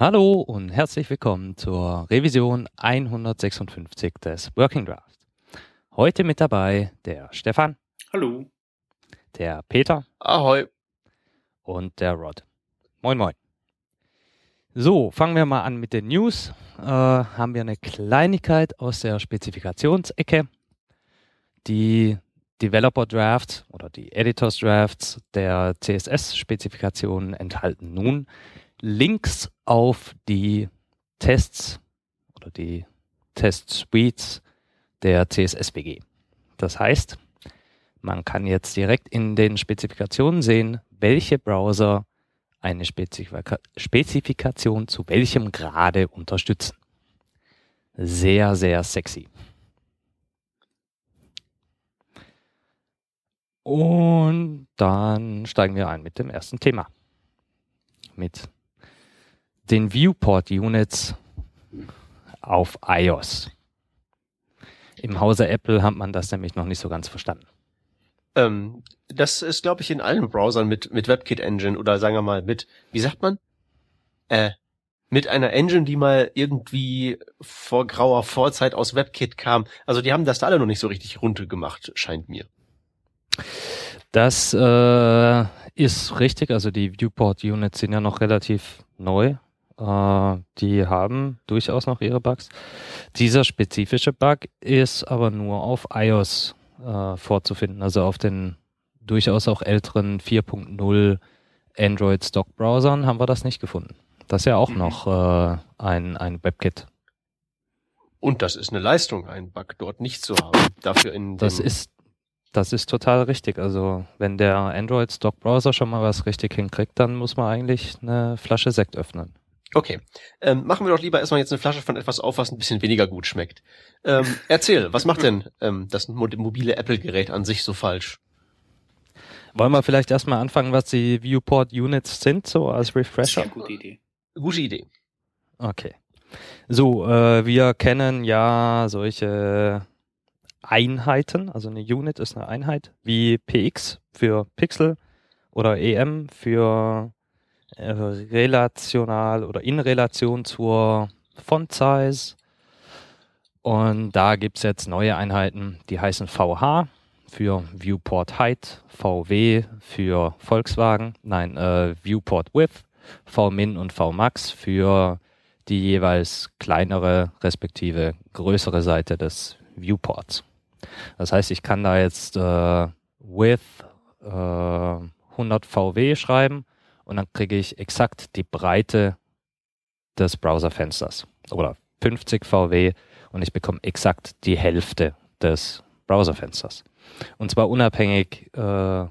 Hallo und herzlich willkommen zur Revision 156 des Working Draft. Heute mit dabei der Stefan. Hallo. Der Peter. Ahoi. Und der Rod. Moin, moin. So, fangen wir mal an mit den News. Äh, haben wir eine Kleinigkeit aus der Spezifikationsecke. Die Developer Drafts oder die Editors Drafts der CSS-Spezifikationen enthalten nun Links auf die Tests oder die Test-Suites der CSS-WG. Das heißt, man kann jetzt direkt in den Spezifikationen sehen, welche Browser eine Spezifika Spezifikation zu welchem Grade unterstützen. Sehr, sehr sexy. Und dann steigen wir ein mit dem ersten Thema. Mit den Viewport Units auf iOS. Im Hause Apple hat man das nämlich noch nicht so ganz verstanden. Ähm, das ist, glaube ich, in allen Browsern mit, mit WebKit Engine oder sagen wir mal mit, wie sagt man? Äh, mit einer Engine, die mal irgendwie vor grauer Vorzeit aus WebKit kam. Also die haben das da alle noch nicht so richtig runter gemacht, scheint mir. Das äh, ist richtig. Also die Viewport Units sind ja noch relativ neu. Äh, die haben durchaus noch ihre Bugs. Dieser spezifische Bug ist aber nur auf iOS äh, vorzufinden, also auf den durchaus auch älteren 4.0 Android Stock Browsern haben wir das nicht gefunden. Das ist ja auch mhm. noch äh, ein, ein WebKit. Und das ist eine Leistung, einen Bug dort nicht zu haben. Dafür in das ist das ist total richtig. Also wenn der Android Stock Browser schon mal was richtig hinkriegt, dann muss man eigentlich eine Flasche Sekt öffnen. Okay, ähm, machen wir doch lieber erstmal jetzt eine Flasche von etwas auf, was ein bisschen weniger gut schmeckt. Ähm, erzähl, was macht denn ähm, das mobile Apple-Gerät an sich so falsch? Wollen wir vielleicht erstmal anfangen, was die Viewport Units sind, so als Refresher? Sehr gute Idee. Gute Idee. Okay. So, äh, wir kennen ja solche Einheiten, also eine Unit ist eine Einheit, wie PX für Pixel oder EM für äh, relational oder in Relation zur Font Size. Und da gibt es jetzt neue Einheiten, die heißen VH für Viewport Height, VW für Volkswagen, nein, äh, Viewport Width, VMin und VMax für die jeweils kleinere respektive größere Seite des Viewports. Das heißt, ich kann da jetzt äh, Width äh, 100 VW schreiben und dann kriege ich exakt die Breite des Browserfensters oder 50 VW und ich bekomme exakt die Hälfte des Browserfensters. Und zwar unabhängig, äh,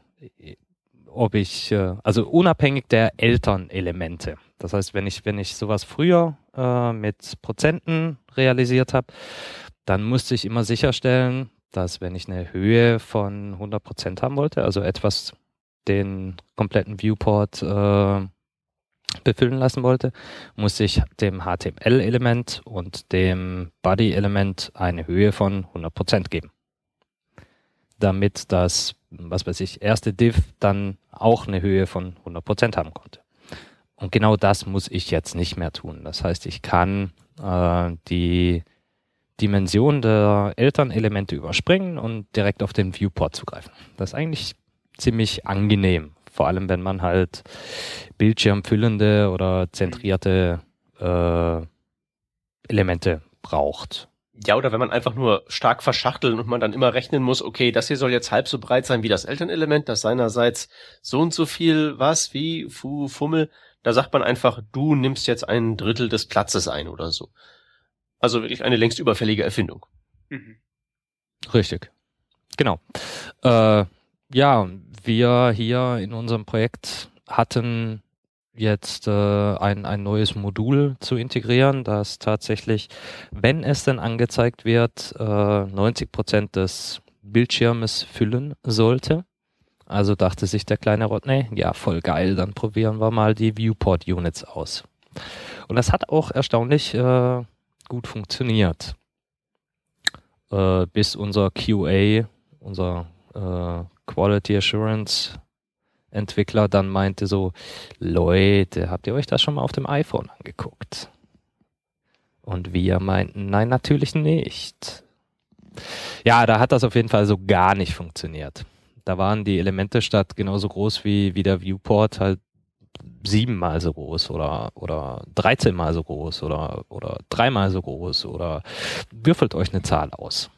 ob ich, äh, also unabhängig der Elternelemente. Das heißt, wenn ich, wenn ich sowas früher äh, mit Prozenten realisiert habe, dann musste ich immer sicherstellen, dass wenn ich eine Höhe von 100 Prozent haben wollte, also etwas den kompletten Viewport äh, befüllen lassen wollte, musste ich dem HTML-Element und dem Body-Element eine Höhe von 100% geben. Damit das, was weiß ich, erste Div dann auch eine Höhe von 100% haben konnte. Und genau das muss ich jetzt nicht mehr tun. Das heißt, ich kann äh, die Dimension der Elternelemente überspringen und direkt auf den Viewport zugreifen. Das ist eigentlich ziemlich angenehm. Vor allem, wenn man halt bildschirmfüllende oder zentrierte äh, Elemente braucht. Ja, oder wenn man einfach nur stark verschachteln und man dann immer rechnen muss, okay, das hier soll jetzt halb so breit sein wie das Elternelement, das seinerseits so und so viel was, wie, fu, fummel, da sagt man einfach, du nimmst jetzt ein Drittel des Platzes ein oder so. Also wirklich eine längst überfällige Erfindung. Mhm. Richtig. Genau. Äh, ja, wir hier in unserem Projekt hatten jetzt äh, ein, ein neues Modul zu integrieren, das tatsächlich, wenn es denn angezeigt wird, äh, 90 Prozent des Bildschirmes füllen sollte. Also dachte sich der kleine Rodney, ja, voll geil, dann probieren wir mal die Viewport Units aus. Und das hat auch erstaunlich äh, gut funktioniert. Äh, bis unser QA, unser äh, Quality Assurance Entwickler dann meinte so, Leute, habt ihr euch das schon mal auf dem iPhone angeguckt? Und wir meinten, nein, natürlich nicht. Ja, da hat das auf jeden Fall so gar nicht funktioniert. Da waren die Elemente statt genauso groß wie, wie der Viewport halt siebenmal so groß oder, oder 13 mal so groß oder, oder dreimal so groß oder würfelt euch eine Zahl aus.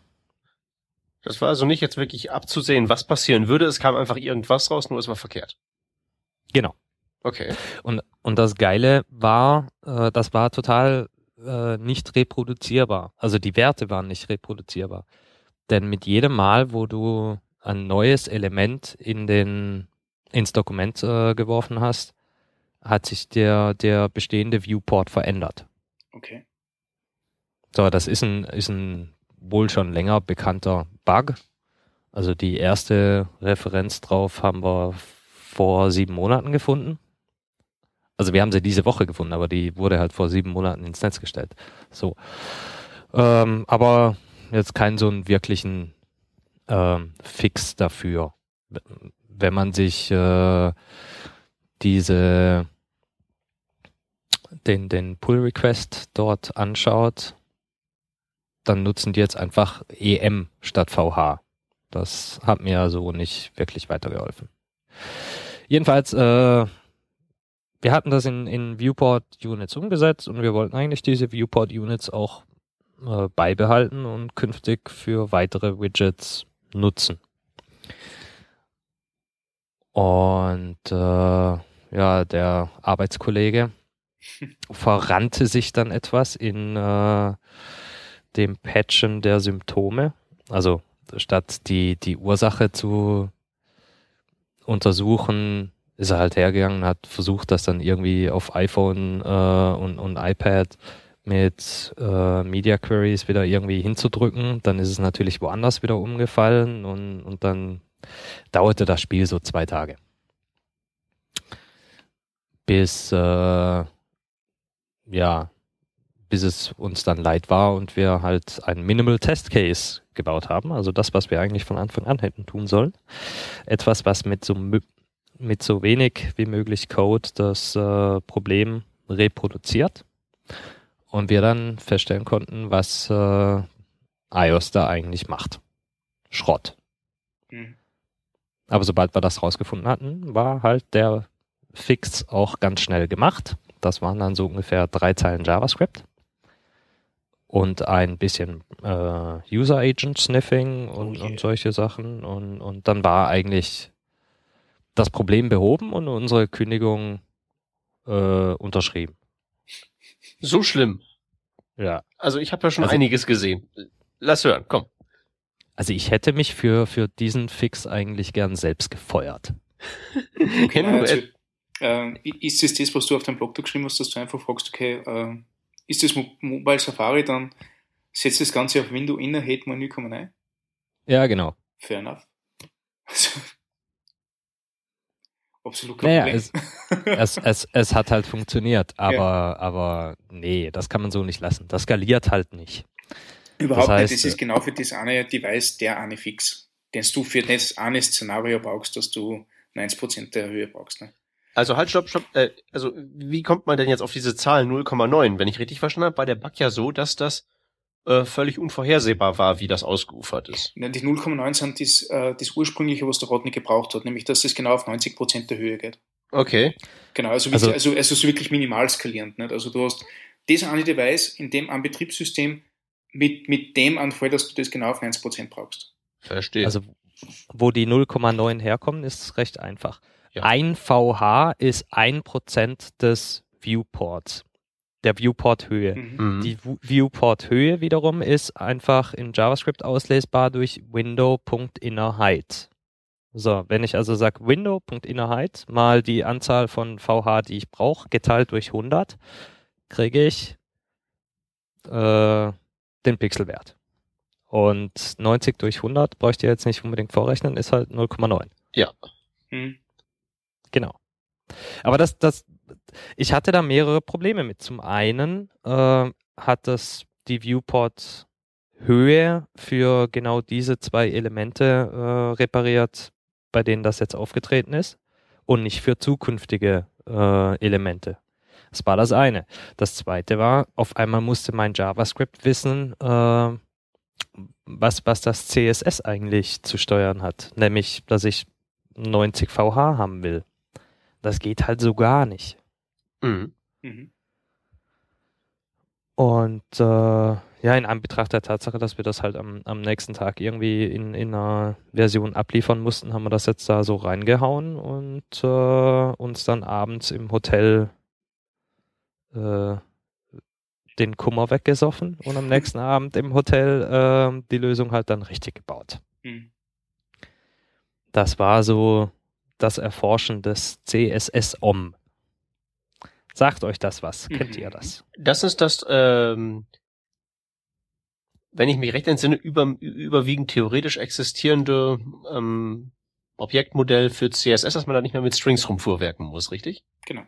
Das war also nicht jetzt wirklich abzusehen, was passieren würde. Es kam einfach irgendwas raus, nur es war verkehrt. Genau. Okay. Und, und das Geile war, äh, das war total äh, nicht reproduzierbar. Also die Werte waren nicht reproduzierbar. Denn mit jedem Mal, wo du ein neues Element in den, ins Dokument äh, geworfen hast, hat sich der, der bestehende Viewport verändert. Okay. So, das ist ein, ist ein wohl schon länger bekannter Bug. Also die erste Referenz drauf haben wir vor sieben Monaten gefunden. Also wir haben sie diese Woche gefunden, aber die wurde halt vor sieben Monaten ins Netz gestellt. So. Ähm, aber jetzt keinen so einen wirklichen ähm, Fix dafür. Wenn man sich äh, diese den, den Pull Request dort anschaut, dann nutzen die jetzt einfach EM statt VH. Das hat mir so nicht wirklich weitergeholfen. Jedenfalls, äh, wir hatten das in, in Viewport Units umgesetzt und wir wollten eigentlich diese Viewport Units auch äh, beibehalten und künftig für weitere Widgets nutzen. Und äh, ja, der Arbeitskollege verrannte sich dann etwas in äh, dem Patchen der Symptome. Also statt die, die Ursache zu untersuchen, ist er halt hergegangen, hat versucht, das dann irgendwie auf iPhone äh, und, und iPad mit äh, Media Queries wieder irgendwie hinzudrücken. Dann ist es natürlich woanders wieder umgefallen und, und dann dauerte das Spiel so zwei Tage. Bis äh, ja, bis es uns dann leid war und wir halt einen Minimal Test Case gebaut haben. Also das, was wir eigentlich von Anfang an hätten tun sollen. Etwas, was mit so, mit so wenig wie möglich Code das äh, Problem reproduziert. Und wir dann feststellen konnten, was äh, iOS da eigentlich macht. Schrott. Mhm. Aber sobald wir das rausgefunden hatten, war halt der Fix auch ganz schnell gemacht. Das waren dann so ungefähr drei Zeilen JavaScript und ein bisschen äh, User Agent Sniffing und, oh und solche Sachen. Und, und dann war eigentlich das Problem behoben und unsere Kündigung äh, unterschrieben. So schlimm. Ja. Also ich habe ja schon also, einiges gesehen. Lass hören, komm. Also ich hätte mich für, für diesen Fix eigentlich gern selbst gefeuert. okay, also, äh, ist es das, was du auf deinem Blog da geschrieben hast, dass du einfach fragst, okay, äh, ist das Mobile Safari, dann setzt das Ganze auf Windows Inner Hate mal 0,9? Ja, genau. Fair enough. Also, absolut kein naja, es, es, es, es, hat halt funktioniert, aber, ja. aber nee, das kann man so nicht lassen. Das skaliert halt nicht. Überhaupt das heißt, nicht. Das ist genau für das eine Device der eine Fix, den du für das eine Szenario brauchst, dass du 90% der Höhe brauchst. Ne? Also halt, stopp, stopp. Äh, also wie kommt man denn jetzt auf diese Zahl 0,9? Wenn ich richtig verstanden habe, war der Bug ja so, dass das äh, völlig unvorhersehbar war, wie das ausgeufert ist. Die 0,9 sind das, äh, das ursprüngliche, was der Rodney gebraucht hat, nämlich dass es genau auf 90 Prozent der Höhe geht. Okay. Genau, also, also, also, also so wirklich minimal skalierend. Nicht? Also du hast das eine Device in dem ein Betriebssystem mit, mit dem Anfall, dass du das genau auf 90 Prozent brauchst. Verstehe. Also wo die 0,9 herkommen, ist recht einfach. Ja. Ein VH ist ein Prozent des Viewports, der Viewport-Höhe. Mhm. mhm. Die Viewport-Höhe wiederum ist einfach in JavaScript auslesbar durch window.innerHeight. So, wenn ich also sage window.innerHeight mal die Anzahl von VH, die ich brauche, geteilt durch 100, kriege ich äh, den Pixelwert. Und 90 durch 100 bräuchte ich jetzt nicht unbedingt vorrechnen, ist halt 0,9. Ja. Mhm. Genau. Aber das, das, ich hatte da mehrere Probleme mit. Zum einen äh, hat das die Viewport Höhe für genau diese zwei Elemente äh, repariert, bei denen das jetzt aufgetreten ist. und nicht für zukünftige äh, Elemente. Das war das eine. Das zweite war, auf einmal musste mein JavaScript wissen, äh, was, was das CSS eigentlich zu steuern hat. Nämlich, dass ich 90 VH haben will. Das geht halt so gar nicht. Mhm. Mhm. Und äh, ja, in Anbetracht der Tatsache, dass wir das halt am, am nächsten Tag irgendwie in, in einer Version abliefern mussten, haben wir das jetzt da so reingehauen und äh, uns dann abends im Hotel äh, den Kummer weggesoffen und am nächsten Abend im Hotel äh, die Lösung halt dann richtig gebaut. Mhm. Das war so das Erforschen des CSS-OM. Sagt euch das was? Mhm. Kennt ihr das? Das ist das, ähm, wenn ich mich recht entsinne, über, überwiegend theoretisch existierende ähm, Objektmodell für CSS, dass man da nicht mehr mit Strings rumfuhrwerken muss, richtig? Genau.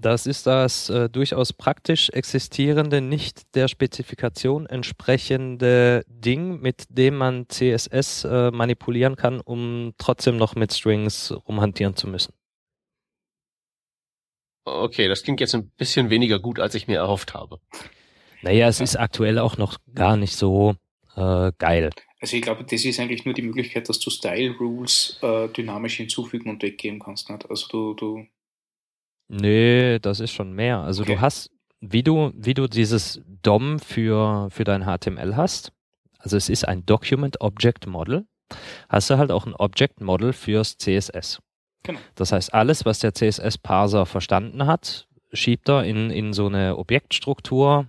Das ist das äh, durchaus praktisch existierende, nicht der Spezifikation entsprechende Ding, mit dem man CSS äh, manipulieren kann, um trotzdem noch mit Strings rumhantieren zu müssen. Okay, das klingt jetzt ein bisschen weniger gut, als ich mir erhofft habe. Naja, es ist aktuell auch noch gar nicht so äh, geil. Also ich glaube, das ist eigentlich nur die Möglichkeit, dass du Style Rules äh, dynamisch hinzufügen und weggeben kannst. Nicht? Also du, du Nee, das ist schon mehr. Also okay. du hast, wie du, wie du dieses DOM für, für dein HTML hast, also es ist ein Document Object Model, hast du halt auch ein Object Model fürs CSS. Genau. Das heißt, alles, was der CSS-Parser verstanden hat, schiebt er in, in so eine Objektstruktur,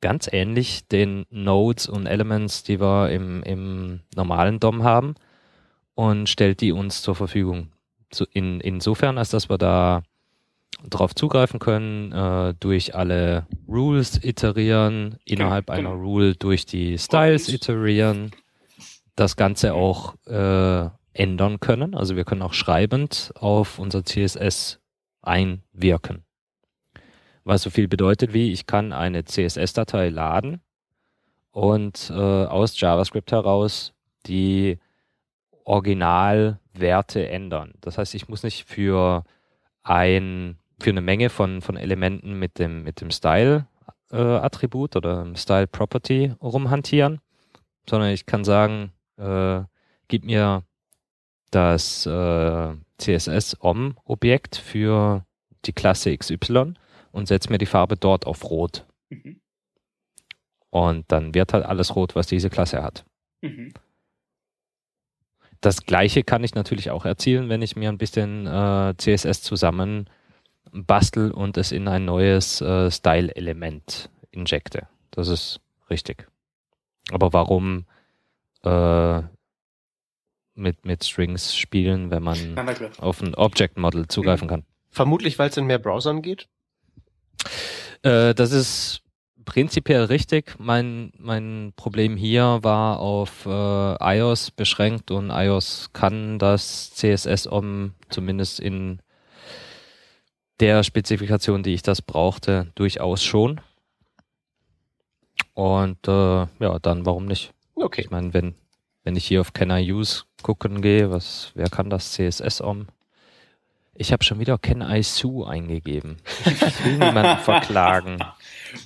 ganz ähnlich den Nodes und Elements, die wir im, im normalen DOM haben, und stellt die uns zur Verfügung. In, insofern, als dass wir da drauf zugreifen können, äh, durch alle Rules iterieren, innerhalb genau. einer Rule durch die Styles iterieren, das Ganze auch äh, ändern können. Also wir können auch schreibend auf unser CSS einwirken. Was so viel bedeutet wie, ich kann eine CSS-Datei laden und äh, aus JavaScript heraus die Originalwerte ändern. Das heißt, ich muss nicht für ein für eine Menge von, von Elementen mit dem, mit dem Style-Attribut äh, oder Style-Property rumhantieren, sondern ich kann sagen, äh, gib mir das äh, CSS-OM-Objekt für die Klasse XY und setz mir die Farbe dort auf Rot. Mhm. Und dann wird halt alles rot, was diese Klasse hat. Mhm. Das gleiche kann ich natürlich auch erzielen, wenn ich mir ein bisschen äh, CSS zusammen bastel und es in ein neues äh, Style-Element injecte. Das ist richtig. Aber warum äh, mit, mit Strings spielen, wenn man auf ein Object Model zugreifen kann? Vermutlich, weil es in mehr Browsern geht? Äh, das ist prinzipiell richtig. Mein, mein Problem hier war auf äh, iOS beschränkt und iOS kann das CSS um zumindest in der Spezifikation, die ich das brauchte, durchaus schon. Und äh, ja, dann warum nicht? Okay. Ich meine, wenn, wenn ich hier auf Can I Use gucken gehe, was, wer kann das CSS um? Ich habe schon wieder Can I Sue eingegeben. Ich will niemanden verklagen.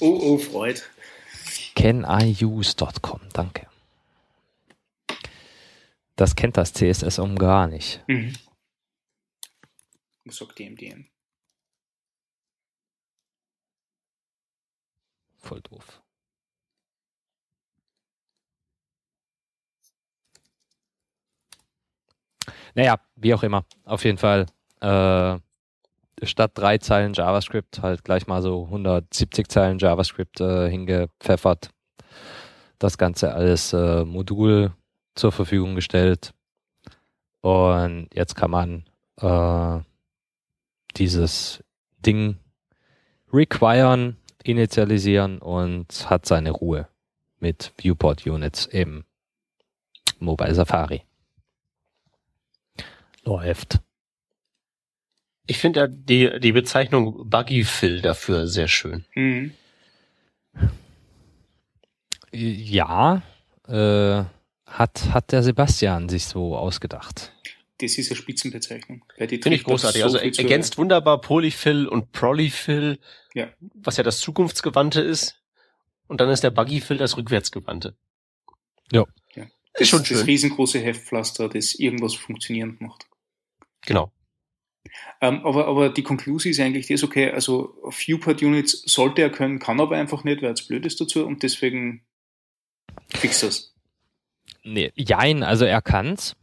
Oh, oh, Freud. CanIUse.com, danke. Das kennt das CSS um gar nicht. Mhm. Was sagt DMDM? Voll doof. Naja, wie auch immer. Auf jeden Fall äh, statt drei Zeilen JavaScript halt gleich mal so 170 Zeilen JavaScript äh, hingepfeffert. Das Ganze als äh, Modul zur Verfügung gestellt. Und jetzt kann man äh, dieses Ding requiren initialisieren und hat seine Ruhe mit Viewport Units im Mobile Safari. Läuft. Ich finde ja die, die Bezeichnung Buggy Fill dafür sehr schön. Mhm. Ja, äh, hat, hat der Sebastian sich so ausgedacht. das ist eine Spitzenbezeichnung. Finde ich großartig. So also ergänzt wunderbar Polyfill und Prolifill, ja. was ja das Zukunftsgewandte ist. Und dann ist der Buggyfill das Rückwärtsgewandte. Ja. ja. Das ist schon das schön. riesengroße Heftpflaster, das irgendwas funktionierend macht. Genau. Ähm, aber, aber die Konklusion ist eigentlich das, okay, also Viewport-Units sollte er können, kann aber einfach nicht, weil es blöd ist dazu und deswegen fix das. Nee, jein, also er kann's.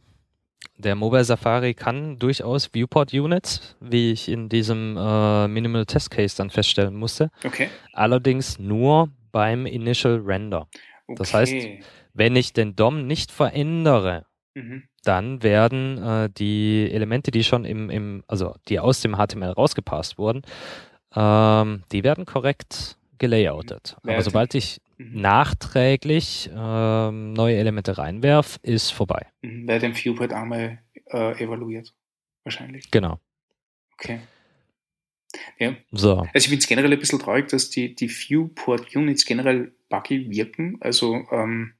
Der Mobile Safari kann durchaus Viewport Units, wie ich in diesem äh, Minimal Test Case dann feststellen musste. Okay. Allerdings nur beim Initial Render. Okay. Das heißt, wenn ich den DOM nicht verändere, mhm. dann werden äh, die Elemente, die schon im, im, also die aus dem HTML rausgepasst wurden, ähm, die werden korrekt gelayoutet. Aber sobald ich. Nachträglich ähm, neue Elemente reinwerf, ist vorbei. Mhm. Wer den Viewport einmal äh, evaluiert, wahrscheinlich. Genau. Okay. Ja. So. Also ich finde es generell ein bisschen traurig, dass die, die Viewport-Units generell buggy wirken. Also ähm,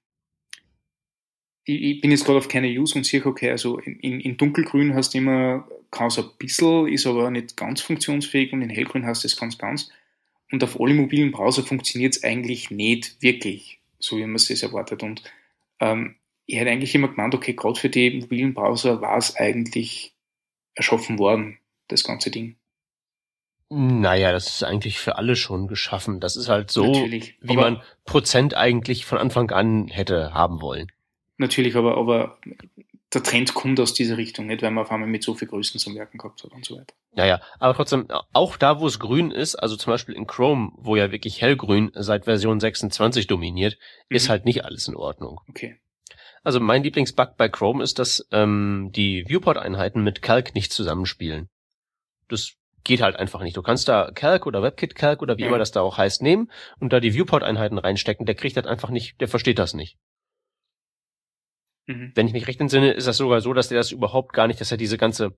ich, ich, bin jetzt gerade auf keine Use und sehe, okay, also in, in, in dunkelgrün hast du immer, kann es ein bisschen, ist aber nicht ganz funktionsfähig und in hellgrün hast du es ganz, ganz. Und auf alle mobilen Browser funktioniert es eigentlich nicht wirklich, so wie man es erwartet. Und ähm, ich hätte eigentlich immer gemeint, okay, gerade für die mobilen Browser war es eigentlich erschaffen worden, das ganze Ding. Naja, das ist eigentlich für alle schon geschaffen. Das ist halt so, Natürlich, wie man Prozent eigentlich von Anfang an hätte haben wollen. Natürlich, aber, aber der Trend kommt aus dieser Richtung, nicht weil man auf einmal mit so viel Größen zu merken gehabt hat und so weiter. Ja, ja, aber trotzdem, auch da, wo es grün ist, also zum Beispiel in Chrome, wo ja wirklich hellgrün seit Version 26 dominiert, mhm. ist halt nicht alles in Ordnung. Okay. Also mein Lieblingsbug bei Chrome ist, dass ähm, die Viewport-Einheiten mit Calc nicht zusammenspielen. Das geht halt einfach nicht. Du kannst da Calc oder WebKit Calc oder wie ja. immer das da auch heißt nehmen und da die Viewport-Einheiten reinstecken. Der kriegt das einfach nicht, der versteht das nicht. Mhm. Wenn ich mich recht entsinne, ist das sogar so, dass der das überhaupt gar nicht, dass er diese ganze,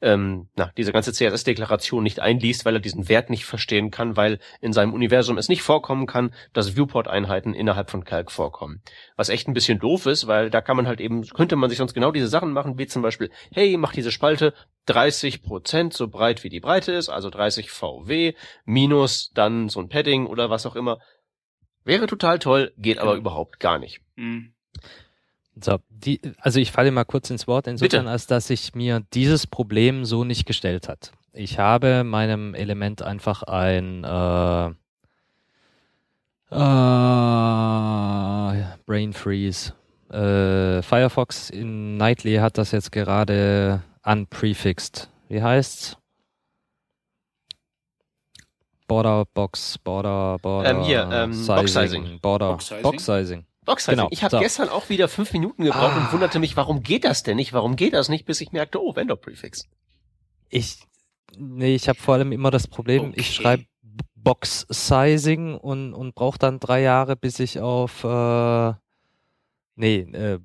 ähm, na, diese ganze CSS-Deklaration nicht einliest, weil er diesen Wert nicht verstehen kann, weil in seinem Universum es nicht vorkommen kann, dass Viewport-Einheiten innerhalb von Calc vorkommen. Was echt ein bisschen doof ist, weil da kann man halt eben, könnte man sich sonst genau diese Sachen machen, wie zum Beispiel, hey, mach diese Spalte 30 Prozent so breit wie die Breite ist, also 30 VW, minus dann so ein Padding oder was auch immer. Wäre total toll, geht aber überhaupt gar nicht. Mhm. So, die, also ich falle mal kurz ins Wort, insofern, Bitte. als dass sich mir dieses Problem so nicht gestellt hat. Ich habe meinem Element einfach ein äh, äh, Brain Freeze. Äh, Firefox in Nightly hat das jetzt gerade unprefixed. Wie heißt's? Border Box, Border, Border. Ähm, hier, ähm, Sizing, Box Sizing. Border Box Sizing. Box Sizing. Boxhazing. Genau. Ich habe so. gestern auch wieder fünf Minuten gebraucht ah. und wunderte mich, warum geht das denn nicht? Warum geht das nicht, bis ich merkte, oh, Vendor Prefix. Ich, nee, ich habe vor allem immer das Problem, okay. ich schreibe Box Sizing und, und brauche dann drei Jahre, bis ich auf, äh, nee, äh,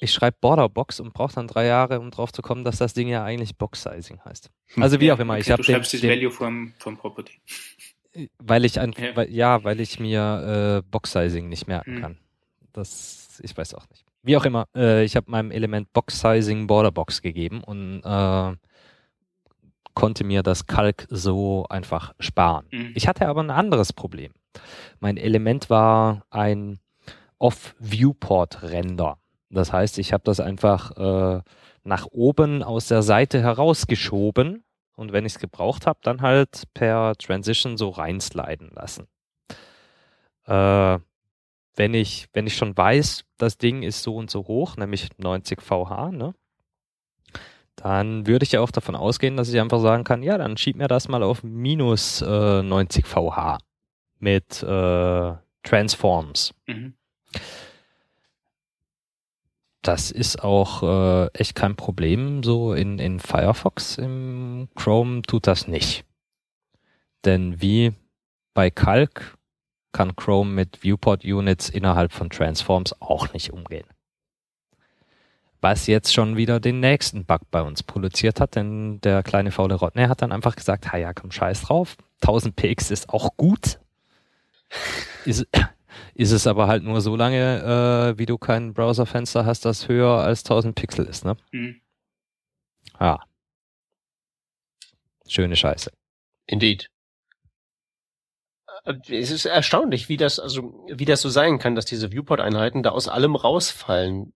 ich schreibe Border Box und brauche dann drei Jahre, um drauf zu kommen, dass das Ding ja eigentlich Box Sizing heißt. Hm. Also wie auch immer. Okay, ich du schreibst den, das Value vom, vom Property. Weil ich ein, ja. Weil, ja, weil ich mir äh, Box Sizing nicht merken hm. kann. Das, ich weiß auch nicht. Wie auch immer, äh, ich habe meinem Element Box Sizing Border Box gegeben und äh, konnte mir das Kalk so einfach sparen. Mhm. Ich hatte aber ein anderes Problem. Mein Element war ein Off-Viewport-Render. Das heißt, ich habe das einfach äh, nach oben aus der Seite herausgeschoben und wenn ich es gebraucht habe, dann halt per Transition so reinsliden lassen. Äh, wenn ich, wenn ich schon weiß, das Ding ist so und so hoch, nämlich 90 VH, ne? Dann würde ich ja auch davon ausgehen, dass ich einfach sagen kann, ja, dann schieb mir das mal auf minus äh, 90 VH mit äh, Transforms. Mhm. Das ist auch äh, echt kein Problem. So in, in Firefox im Chrome tut das nicht. Denn wie bei Calc kann Chrome mit Viewport-Units innerhalb von Transforms auch nicht umgehen. Was jetzt schon wieder den nächsten Bug bei uns produziert hat, denn der kleine faule Rodney hat dann einfach gesagt, ha ja, komm scheiß drauf, 1000 px ist auch gut. Ist, ist es aber halt nur so lange, äh, wie du kein Browserfenster hast, das höher als 1000 Pixel ist, ne? Mhm. Ja. Schöne Scheiße. Indeed. Es ist erstaunlich, wie das, also, wie das so sein kann, dass diese Viewport-Einheiten da aus allem rausfallen,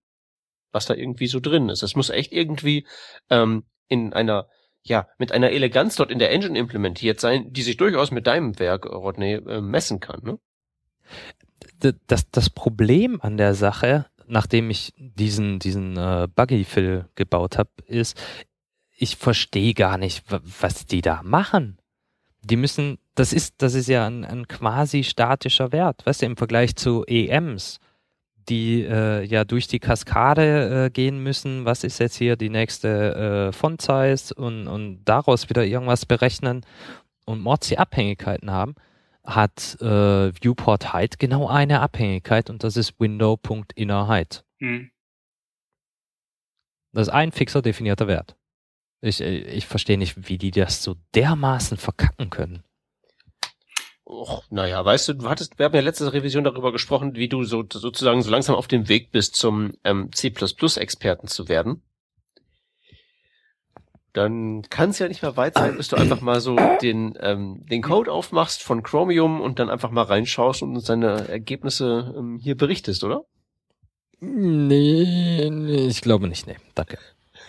was da irgendwie so drin ist. Es muss echt irgendwie ähm, in einer, ja, mit einer Eleganz dort in der Engine implementiert sein, die sich durchaus mit deinem Werk, Rodney, äh, messen kann, ne? Das, das Problem an der Sache, nachdem ich diesen, diesen äh, Buggy-Fill gebaut habe, ist, ich verstehe gar nicht, wa- was die da machen. Die müssen, das ist, das ist ja ein, ein quasi statischer Wert, weißt du, im Vergleich zu EMs, die äh, ja durch die Kaskade äh, gehen müssen, was ist jetzt hier die nächste äh, Font-Size und, und daraus wieder irgendwas berechnen und Mords Abhängigkeiten haben, hat äh, Viewport Height genau eine Abhängigkeit und das ist Window.inner Height. Hm. Das ist ein fixer definierter Wert. Ich, äh, ich verstehe nicht, wie die das so dermaßen verkacken können. Och, naja, weißt du, du hattest, wir haben ja letzte Revision darüber gesprochen, wie du so sozusagen so langsam auf dem Weg bist, zum ähm, C++-Experten zu werden. Dann kann es ja nicht mehr weit sein, bis du einfach mal so den, ähm, den Code aufmachst von Chromium und dann einfach mal reinschaust und uns deine Ergebnisse ähm, hier berichtest, oder? Nee, nee, ich glaube nicht, nee. Danke.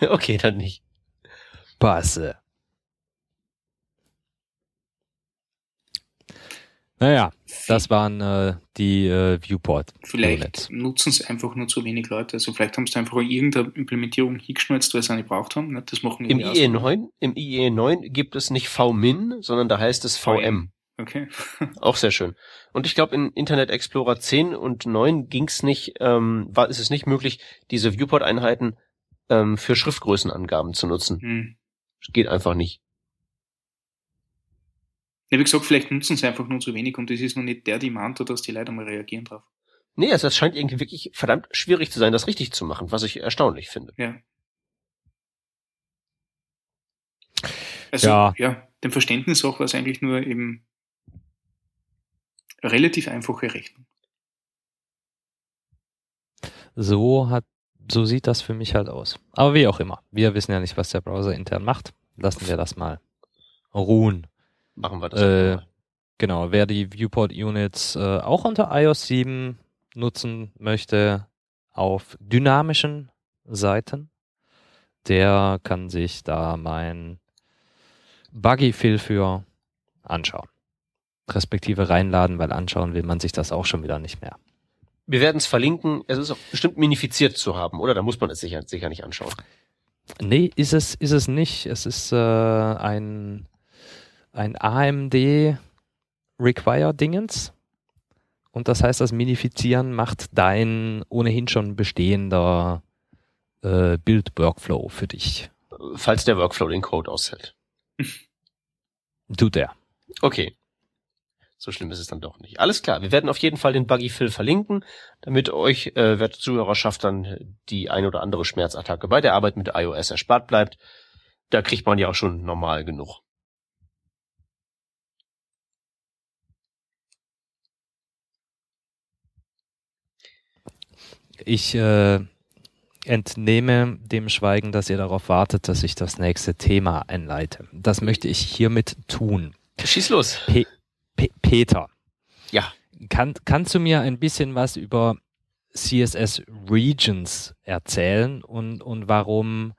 okay, dann nicht. Passe. Naja, das waren äh, die äh, Viewport. Vielleicht Units. nutzen es einfach nur zu wenig Leute. Also vielleicht haben sie einfach irgendeine Implementierung hingeschnalzt, weil sie eine gebraucht haben. Ne? Das machen Im so. IE9, im IE9 gibt es nicht VMin, sondern da heißt es VM. Okay. Auch sehr schön. Und ich glaube, in Internet Explorer 10 und 9 ging's nicht, ähm, war, ist es nicht möglich, diese Viewport-Einheiten ähm, für Schriftgrößenangaben zu nutzen. Hm. Das geht einfach nicht. Ja, wie gesagt, vielleicht nutzen sie einfach nur zu wenig und es ist noch nicht der Demand, dass die Leute mal reagieren drauf. Nee, also es scheint irgendwie wirklich verdammt schwierig zu sein, das richtig zu machen, was ich erstaunlich finde. Ja. Also, Ja. ja, dem Verständnis auch war es eigentlich nur eben relativ einfache Rechnung. So hat, so sieht das für mich halt aus. Aber wie auch immer. Wir wissen ja nicht, was der Browser intern macht. Lassen wir das mal ruhen. Machen wir das. Äh, mal. Genau, wer die Viewport Units äh, auch unter iOS 7 nutzen möchte, auf dynamischen Seiten, der kann sich da mein Buggy-Fill für anschauen. Respektive reinladen, weil anschauen will man sich das auch schon wieder nicht mehr. Wir werden es verlinken. Es ist auch bestimmt minifiziert zu haben, oder? Da muss man es sicher, sicher nicht anschauen. Nee, ist es, ist es nicht. Es ist äh, ein, ein AMD Require-Dingens. Und das heißt, das Minifizieren macht dein ohnehin schon bestehender äh, Bild-Workflow für dich. Falls der Workflow den Code aushält. Tut er. Okay. So schlimm ist es dann doch nicht. Alles klar, wir werden auf jeden Fall den Buggy Fill verlinken, damit euch, äh, werte Zuhörerschaft, dann die ein oder andere Schmerzattacke bei der Arbeit mit iOS erspart bleibt. Da kriegt man ja auch schon normal genug. Ich äh, entnehme dem Schweigen, dass ihr darauf wartet, dass ich das nächste Thema einleite. Das möchte ich hiermit tun. Schieß los. Pe Peter. Ja. Kann, kannst du mir ein bisschen was über CSS Regions erzählen und, und warum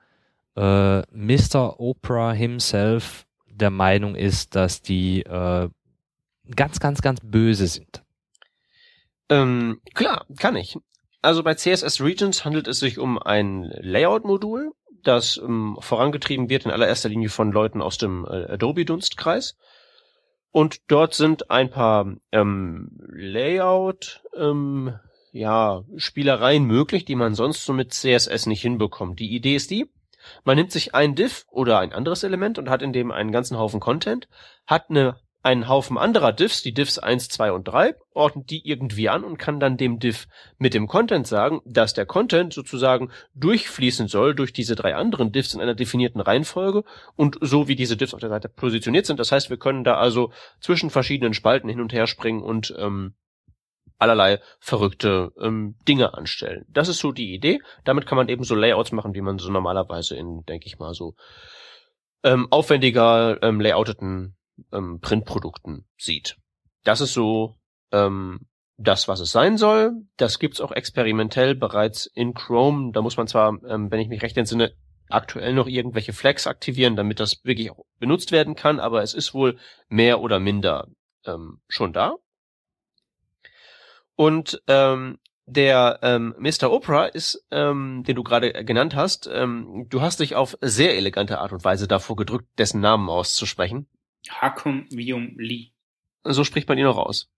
äh, Mr. Oprah himself der Meinung ist, dass die äh, ganz, ganz, ganz böse sind? Ähm, klar, kann ich. Also bei CSS Regions handelt es sich um ein Layout-Modul, das ähm, vorangetrieben wird in allererster Linie von Leuten aus dem äh, Adobe-Dunstkreis. Und dort sind ein paar ähm, Layout, ähm, ja, Spielereien möglich, die man sonst so mit CSS nicht hinbekommt. Die Idee ist die, man nimmt sich ein Div oder ein anderes Element und hat in dem einen ganzen Haufen Content, hat eine, einen Haufen anderer Divs, die Divs 1, 2 und 3, ordnet die irgendwie an und kann dann dem Div mit dem Content sagen, dass der Content sozusagen durchfließen soll durch diese drei anderen Divs in einer definierten Reihenfolge und so wie diese Divs auf der Seite positioniert sind. Das heißt, wir können da also zwischen verschiedenen Spalten hin und her springen und ähm, allerlei verrückte ähm, Dinge anstellen. Das ist so die Idee. Damit kann man eben so Layouts machen, wie man so normalerweise in, denke ich mal, so ähm, aufwendiger ähm, layouteten ähm, Printprodukten sieht. Das ist so ähm, das, was es sein soll. Das gibt's auch experimentell bereits in Chrome. Da muss man zwar, ähm, wenn ich mich recht entsinne, aktuell noch irgendwelche Flags aktivieren, damit das wirklich auch benutzt werden kann, aber es ist wohl mehr oder minder ähm, schon da. Und ähm, der ähm, Mr. Oprah ist, ähm, den du gerade genannt hast, ähm, du hast dich auf sehr elegante Art und Weise davor gedrückt, dessen Namen auszusprechen. Hakun Vium Lee. So spricht man ihn auch aus.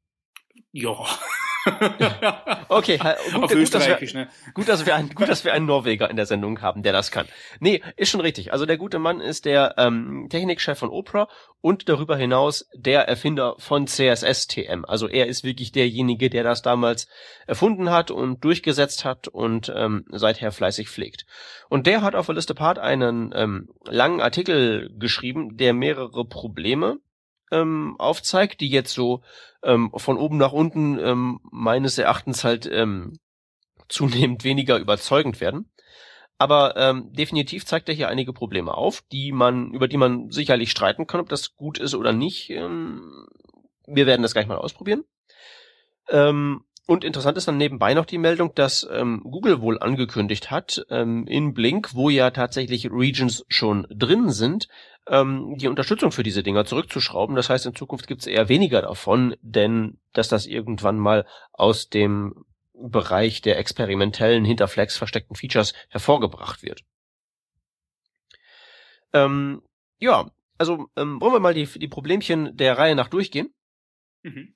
Ja. okay, gut, gut, dass wir, ne? gut, dass wir einen, gut, dass wir einen Norweger in der Sendung haben, der das kann. Nee, ist schon richtig. Also der gute Mann ist der ähm, Technikchef von Opera und darüber hinaus der Erfinder von CSS-TM. Also er ist wirklich derjenige, der das damals erfunden hat und durchgesetzt hat und ähm, seither fleißig pflegt. Und der hat auf der Liste Part einen ähm, langen Artikel geschrieben, der mehrere Probleme ähm, aufzeigt, die jetzt so ähm, von oben nach unten ähm, meines Erachtens halt ähm, zunehmend weniger überzeugend werden. Aber ähm, definitiv zeigt er hier einige Probleme auf, die man, über die man sicherlich streiten kann, ob das gut ist oder nicht. Ähm, wir werden das gleich mal ausprobieren. Ähm, und interessant ist dann nebenbei noch die Meldung, dass ähm, Google wohl angekündigt hat, ähm, in Blink, wo ja tatsächlich Regions schon drin sind, ähm, die Unterstützung für diese Dinger zurückzuschrauben. Das heißt, in Zukunft gibt es eher weniger davon, denn dass das irgendwann mal aus dem Bereich der experimentellen hinter Flex versteckten Features hervorgebracht wird. Ähm, ja, also ähm, wollen wir mal die, die Problemchen der Reihe nach durchgehen. Mhm.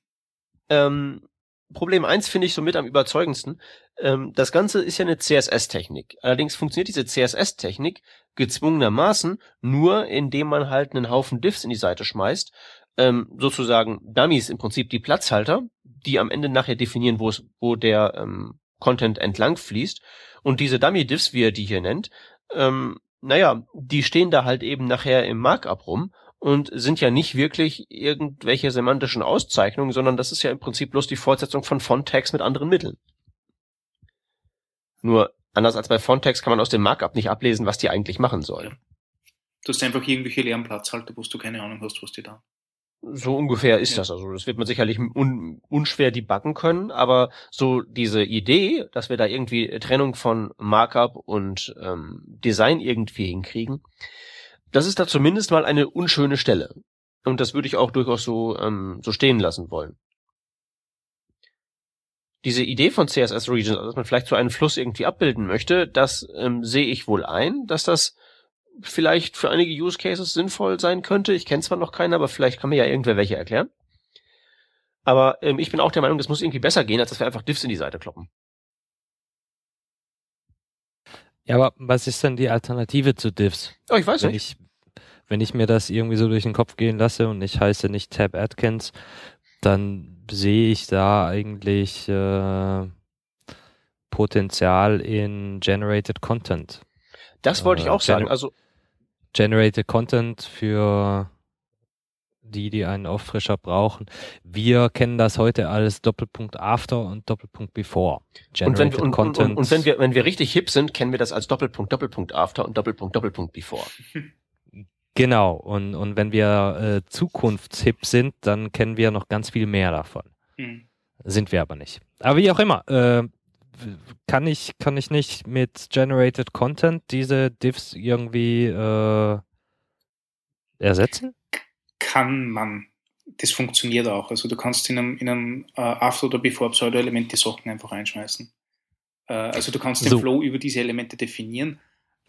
Ähm, Problem eins finde ich somit am überzeugendsten. Ähm, das Ganze ist ja eine CSS-Technik. Allerdings funktioniert diese CSS-Technik gezwungenermaßen nur, indem man halt einen Haufen Diffs in die Seite schmeißt, ähm, sozusagen Dummies im Prinzip die Platzhalter, die am Ende nachher definieren, wo es, wo der ähm, Content entlang fließt. Und diese Dummy-Diffs, wie er die hier nennt, ähm, naja, die stehen da halt eben nachher im Markup rum und sind ja nicht wirklich irgendwelche semantischen Auszeichnungen, sondern das ist ja im Prinzip bloß die Fortsetzung von Font-Tags mit anderen Mitteln. Nur anders als bei Font-Tags kann man aus dem Markup nicht ablesen, was die eigentlich machen sollen. Du hast einfach irgendwelche leeren Platzhalter, wo du keine Ahnung hast, was die da. So ungefähr ist Ja. das. Also das wird man sicherlich un unschwer debuggen können, aber so diese Idee, dass wir da irgendwie Trennung von Markup und ähm, Design irgendwie hinkriegen, das ist da zumindest mal eine unschöne Stelle. Und das würde ich auch durchaus so, ähm, so stehen lassen wollen. Diese Idee von CSS Regions, also dass man vielleicht so einen Fluss irgendwie abbilden möchte, das ähm, sehe ich wohl ein, dass das vielleicht für einige Use Cases sinnvoll sein könnte. Ich kenne zwar noch keinen, aber vielleicht kann mir ja irgendwer welche erklären. Aber ähm, ich bin auch der Meinung, das muss irgendwie besser gehen, als dass wir einfach Diffs in die Seite kloppen. Ja, aber was ist denn die Alternative zu Diffs? Oh, ich weiß Wenn nicht. ich, wenn ich mir das irgendwie so durch den Kopf gehen lasse und ich heiße nicht Tab Atkins, dann sehe ich da eigentlich äh, Potenzial in Generated Content. Das wollte ich äh, auch sagen. Gener- Also Generated Content für die, die einen Auffrischer brauchen. Wir kennen das heute als Doppelpunkt After und Doppelpunkt Before. und wenn, Generated wir, und, und, Content. und, und wenn wir wenn wir richtig hip sind, kennen wir das als Doppelpunkt Doppelpunkt After und Doppelpunkt Doppelpunkt Before. Genau, und, und wenn wir äh, zukunftship sind, dann kennen wir noch ganz viel mehr davon. Hm. Sind wir aber nicht. Aber wie auch immer, äh, kann ich, kann ich nicht mit Generated Content diese Diffs irgendwie äh, ersetzen? Kann man. Das funktioniert auch. Also du kannst in einem, in einem äh, After- oder Before-Pseudo-Element die Sachen einfach reinschmeißen. Äh, also du kannst den So. Flow über diese Elemente definieren.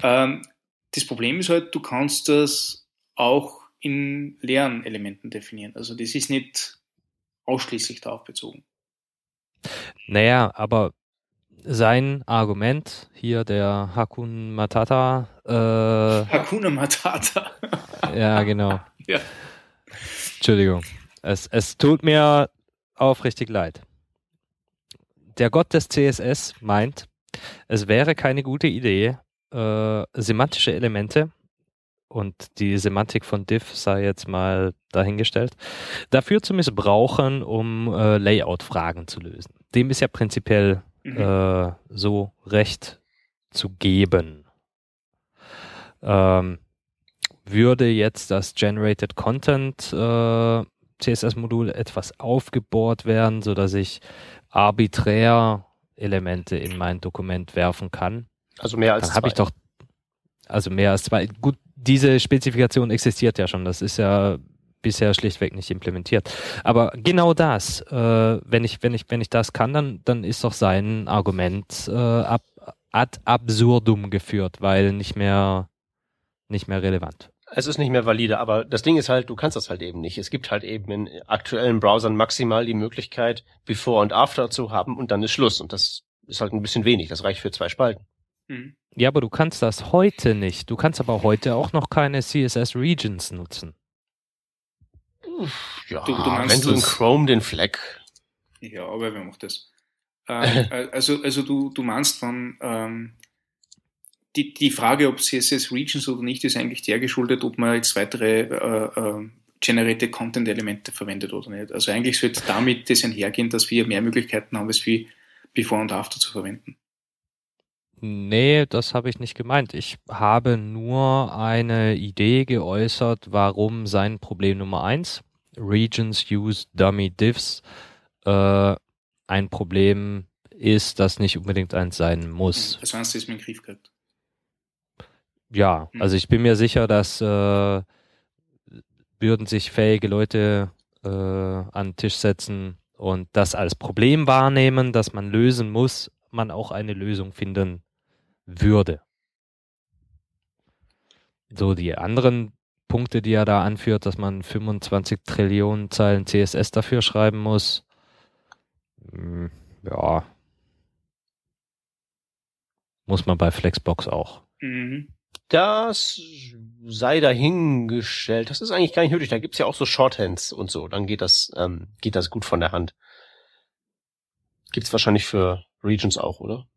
Ähm, das Problem ist halt, du kannst das auch in leeren Elementen definieren. Also das ist nicht ausschließlich darauf bezogen. Naja, aber sein Argument hier, der Hakun Matata, äh, Hakuna Matata. ja genau. Ja. Entschuldigung. Es, es tut mir aufrichtig leid. Der Gott des CSS meint, es wäre keine gute Idee, äh, semantische Elemente und die Semantik von Div sei jetzt mal dahingestellt, dafür zu missbrauchen, um äh, Layout-Fragen zu lösen. dem ist ja prinzipiell Mhm. äh, so recht zu geben. Ähm, würde jetzt das Generated Content äh, CSS-Modul etwas aufgebohrt werden, so dass ich arbiträr Elemente in mein Dokument werfen kann, Also mehr als dann habe ich zwei. doch also mehr als zwei. Gut, diese Spezifikation existiert ja schon. Das ist ja bisher schlichtweg nicht implementiert. Aber genau das, äh, wenn ich wenn ich wenn ich das kann, dann dann ist doch sein Argument äh, ab, ad absurdum geführt, weil nicht mehr nicht mehr relevant. Es ist nicht mehr valide, aber das Ding ist halt, du kannst das halt eben nicht. Es gibt halt eben in aktuellen Browsern maximal die Möglichkeit, Before und After zu haben und dann ist Schluss. Und das ist halt ein bisschen wenig. Das reicht für zwei Spalten. Mhm. Ja, aber du kannst das heute nicht. Du kannst aber heute auch noch keine CSS Regions nutzen. Ja, Du- du meinst wenn du in Chrome den Fleck. Ja, aber wer macht das? Ähm, äh, also, also du, du meinst, wenn ähm, die, die Frage, ob CSS Regions oder nicht, ist eigentlich der geschuldet, ob man jetzt weitere äh, äh, Generated Content Elemente verwendet oder nicht. Also eigentlich sollte damit das einhergehen, dass wir mehr Möglichkeiten haben, es wie Before und After zu verwenden. Nee, das habe ich nicht gemeint. Ich habe nur eine Idee geäußert, warum sein Problem Nummer eins, Regions use dummy diffs, äh, ein Problem ist, das nicht unbedingt eins sein muss. Also hast du das mit dem Griff gehabt. Ja, Hm. also ich bin mir sicher, dass äh, würden sich fähige Leute äh, an den Tisch setzen und das als Problem wahrnehmen, das man lösen muss, man auch eine Lösung finden würde. So, die anderen Punkte, die er da anführt, dass man 25 Trillionen Zeilen CSS dafür schreiben muss, hm, ja, muss man bei Flexbox auch. Mhm. Das sei dahingestellt. Das ist eigentlich gar nicht nötig. Da gibt's ja auch so Shorthands und so. Dann geht das, ähm, geht das gut von der Hand. Gibt's wahrscheinlich für Regions auch, oder?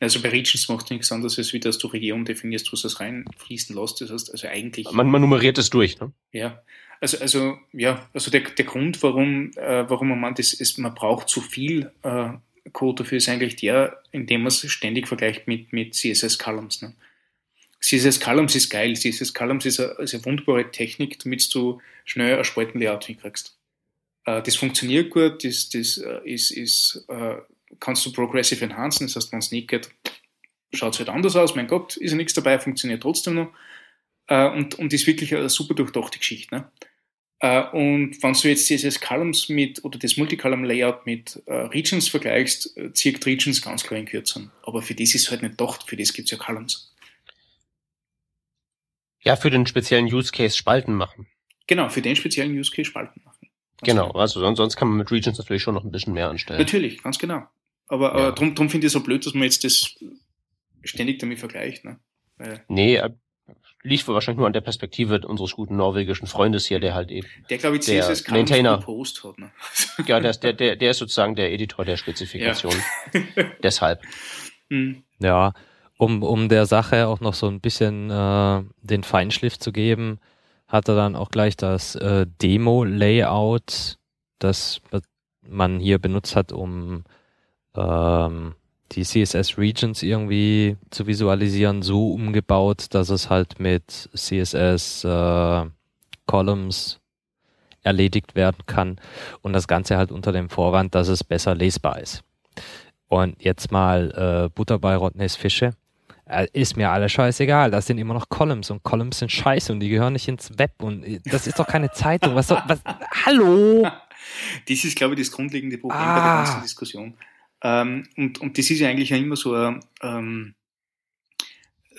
Also bei Regions macht nichts anderes, als wie dass du Region definierst, was das reinfließen lässt. Das heißt, also eigentlich. Man, man nummeriert es durch, ne? Ja, also, also ja, also der, der Grund, warum, äh, warum man meint, ist, ist, man braucht zu viel äh, Code dafür, ist eigentlich der, indem man es ständig vergleicht mit, mit CSS Columns. Ne? CSS Columns ist geil, CSS Columns ist eine, ist eine wunderbare Technik, damit du schnell ein Spaltenlayout hinkriegst. Äh, das funktioniert gut, das, das äh, ist, ist äh, kannst du progressive enhancen, das heißt, wenn es nicht geht, schaut es halt anders aus, mein Gott, ist ja nichts dabei, funktioniert trotzdem noch. Äh, und, und ist wirklich eine super durchdachte Geschichte. Ne? Äh, und wenn du jetzt CSS Columns mit oder das Multicolumn Layout mit äh, Regions vergleichst, äh, zirkt Regions ganz klar in Kürzung. Aber für das ist halt nicht gedacht, für das gibt's ja Columns. Ja, für den speziellen Use Case Spalten machen. Genau, für den speziellen Use Case Spalten machen. Ganz Genau. Also sonst, sonst kann man mit Regions natürlich schon noch ein bisschen mehr anstellen. Natürlich, ganz genau. Aber, Ja. aber drum, drum finde ich es so blöd, dass man jetzt das ständig damit vergleicht. Ne? Weil Nee, äh, liegt wohl wahrscheinlich nur an der Perspektive unseres guten norwegischen Freundes hier, der halt eben, der, glaube ich, Der CSS Maintainer. Post hat. Ne? ja, der, ist- der, der, der ist sozusagen der Editor der Spezifikation. Deshalb. Hm. Ja, um, um der Sache auch noch so ein bisschen äh, den Feinschliff zu geben, hat er dann auch gleich das äh, Demo-Layout, das man hier benutzt hat, um ähm, die CSS Regions irgendwie zu visualisieren, so umgebaut, dass es halt mit CSS äh, Columns erledigt werden kann und das Ganze halt unter dem Vorwand, dass es besser lesbar ist. Und jetzt mal äh, Butter bei Rodneys Fische. Äh, ist mir alles scheißegal. Das sind immer noch Columns und Columns sind scheiße und die gehören nicht ins Web und äh, das ist doch keine Zeitung. Was soll, was, hallo? Das ist, glaube ich, das grundlegende Problem Ah. bei der ganzen Diskussion. Ähm, und, und das ist ja eigentlich ja immer so ein, ähm,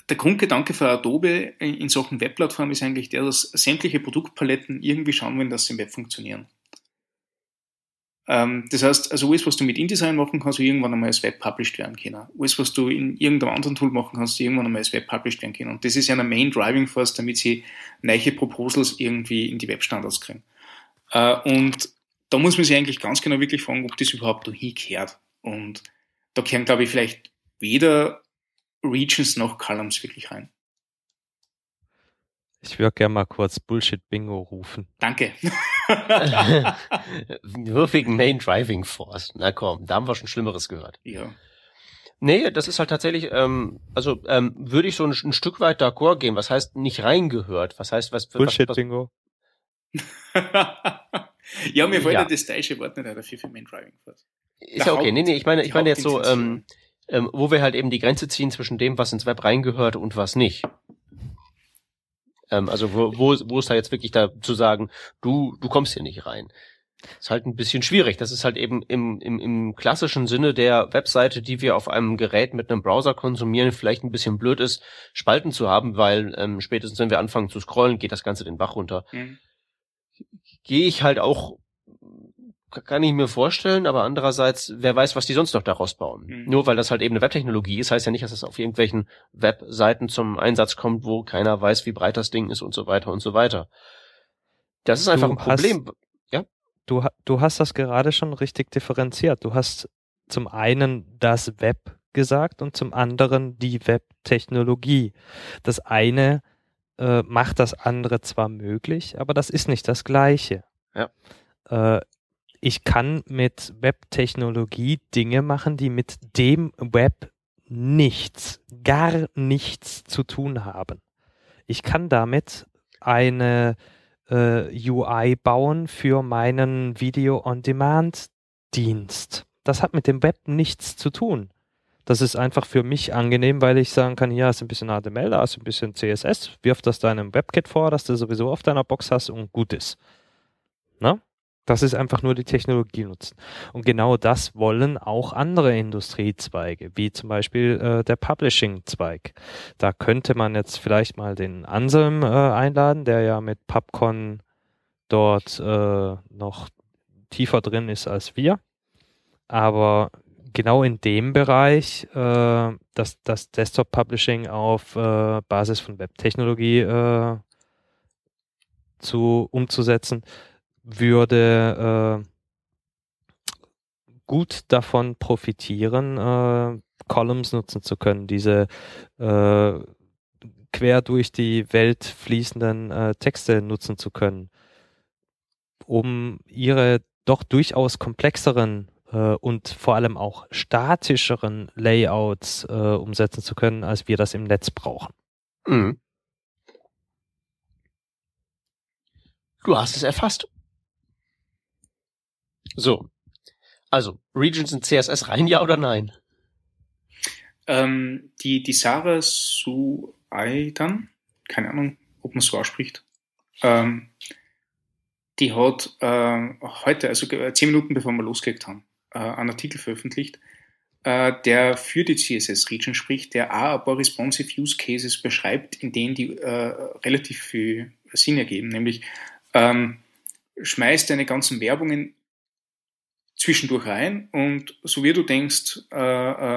der Grundgedanke für Adobe in Sachen Webplattform ist eigentlich der, dass sämtliche Produktpaletten irgendwie schauen wollen, dass sie im Web funktionieren. Ähm, das heißt, also alles, was du mit InDesign machen kannst, irgendwann einmal als Web published werden können. Alles, was du in irgendeinem anderen Tool machen kannst, irgendwann einmal als Web published werden können. Und das ist ja eine Main Driving Force, damit sie neue Proposals irgendwie in die Webstandards kriegen. Äh, und da muss man sich eigentlich ganz genau wirklich fragen, ob das überhaupt dahin gehört. Und da kehren, glaube ich, vielleicht weder Regions noch Columns wirklich rein. Ich würde gerne mal kurz Bullshit-Bingo rufen. Danke. Nur wegen Main Driving Force. Na komm, da haben wir schon Schlimmeres gehört. Ja. Nee, das ist halt tatsächlich, ähm, also ähm, würde ich so ein, ein Stück weit d'accord gehen. Was heißt nicht reingehört? Was heißt, was, was, was Bullshit-Bingo. ja, mir fällt Ja. ja. das deutsche Wort nicht dafür für Main Driving Force. Ist ja okay. Nee, nee, ich meine, ich meine jetzt so, ähm, ähm, wo wir halt eben die Grenze ziehen zwischen dem, was ins Web reingehört und was nicht. Ähm, also wo, wo, wo ist da jetzt wirklich da zu sagen, du, du kommst hier nicht rein? Ist halt ein bisschen schwierig. Das ist halt eben im, im, im klassischen Sinne der Webseite, die wir auf einem Gerät mit einem Browser konsumieren, vielleicht ein bisschen blöd ist, Spalten zu haben, weil ähm, spätestens wenn wir anfangen zu scrollen, geht das Ganze den Bach runter. Hm. Gehe ich halt auch, kann ich mir vorstellen, aber andererseits, wer weiß, was die sonst noch daraus bauen. Mhm. Nur weil das halt eben eine Webtechnologie ist, heißt ja nicht, dass es auf irgendwelchen Webseiten zum Einsatz kommt, wo keiner weiß, wie breit das Ding ist und so weiter und so weiter. Das ist einfach Du ein Problem. Du, ha- du hast das gerade schon richtig differenziert. Du hast zum einen das Web gesagt und zum anderen die Webtechnologie. Das eine äh, macht das andere zwar möglich, aber das ist nicht das gleiche. Ja. Äh, ich kann mit Webtechnologie Dinge machen, die mit dem Web nichts, gar nichts zu tun haben. Ich kann damit eine äh, UI bauen für meinen Video-on-Demand-Dienst. Das hat mit dem Web nichts zu tun. Das ist einfach für mich angenehm, weil ich sagen kann, hier hast du ein bisschen HTML, da hast du ein bisschen CSS, wirf das deinem WebKit vor, dass du sowieso auf deiner Box hast und gut ist. Ne? Das ist einfach nur die Technologie nutzen. Und genau das wollen auch andere Industriezweige, wie zum Beispiel äh, der Publishing-Zweig. Da könnte man jetzt vielleicht mal den Anselm äh, einladen, der ja mit PubCon dort äh, noch tiefer drin ist als wir. Aber genau in dem Bereich, äh, das, das Desktop-Publishing auf äh, Basis von Webtechnologie äh, zu umzusetzen, würde äh, gut davon profitieren, äh, Columns nutzen zu können, diese äh, quer durch die Welt fließenden äh, Texte nutzen zu können, um ihre doch durchaus komplexeren äh, und vor allem auch statischeren Layouts äh, umsetzen zu können, als wir das im Netz brauchen. Mhm. Du hast es erfasst. So. Also, Regions in CSS rein, ja oder nein? Ähm, die, die Sarah Suaidan, keine Ahnung, ob man so ausspricht, ähm, die hat äh, heute, also äh, zehn Minuten bevor wir losgelegt haben, äh, einen Artikel veröffentlicht, äh, der für die CSS-Region spricht, der auch ein paar responsive Use Cases beschreibt, in denen die äh, relativ viel Sinn ergeben, nämlich ähm, schmeiß deine ganzen Werbungen zwischendurch rein und so wie du denkst, äh,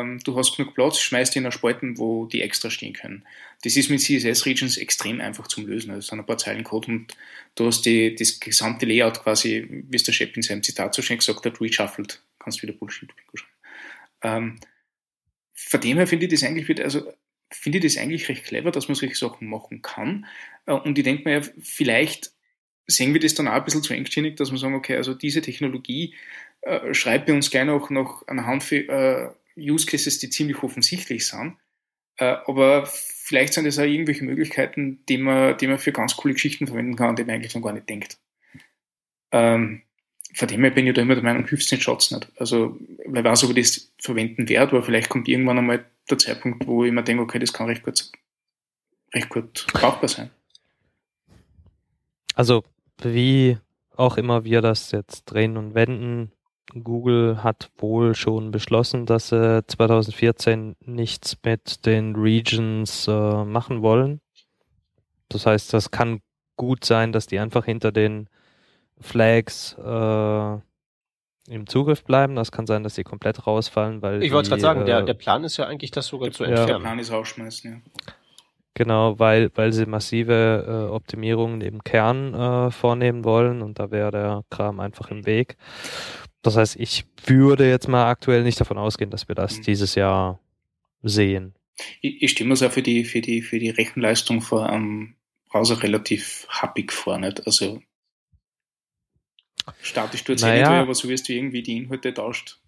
ähm, du hast genug Platz, schmeißt in eine Spalten, wo die extra stehen können. Das ist mit CSS-Regions extrem einfach zum Lösen. Also es sind ein paar Zeilen Code und du hast die, das gesamte Layout quasi, wie es der Chef in seinem Zitat so schön gesagt hat, reshuffled. Kannst wieder Bullshit schreiben. Ähm, von dem her finde ich das eigentlich wieder, also finde ich das eigentlich recht clever, dass man solche Sachen machen kann. Äh, und ich denke mir, ja, vielleicht sehen wir das dann auch ein bisschen zu engstirnig, dass wir sagen, okay, also diese Technologie äh, schreibt bei uns gerne auch noch eine Handvoll äh, Use Cases, die ziemlich offensichtlich sind. Äh, aber vielleicht sind das auch irgendwelche Möglichkeiten, die man, die man für ganz coole Geschichten verwenden kann, an die man eigentlich noch gar nicht denkt. Ähm, von dem her bin ich da immer der Meinung, hilft den Schatz nicht. Also, wer weiß, ob ich das verwenden werde, aber vielleicht kommt irgendwann einmal der Zeitpunkt, wo ich mir denke, okay, das kann recht gut, recht gut brauchbar sein. Also, wie auch immer wir das jetzt drehen und wenden, Google hat wohl schon beschlossen, dass sie 2014 nichts mit den Regions äh, machen wollen. Das heißt, das kann gut sein, dass die einfach hinter den Flags äh, im Zugriff bleiben. Das kann sein, dass die komplett rausfallen, weil Ich wollte gerade sagen, der, äh, der Plan ist ja eigentlich, das sogar zu Ja. Der entfernen. Plan ist rausschmeißen, ja. Genau, weil, weil sie massive äh, Optimierungen im Kern äh, vornehmen wollen und da wäre der Kram einfach im Weg. Das heißt, ich würde jetzt mal aktuell nicht davon ausgehen, dass wir das Mhm. dieses Jahr sehen. Ich, ich mir es auch für die, für die, für die Rechenleistung vor einem raus auch relativ happig gefahren. Nicht? Also statisch tut es Naja. naja. aber so wirst du irgendwie die Inhalte tauscht.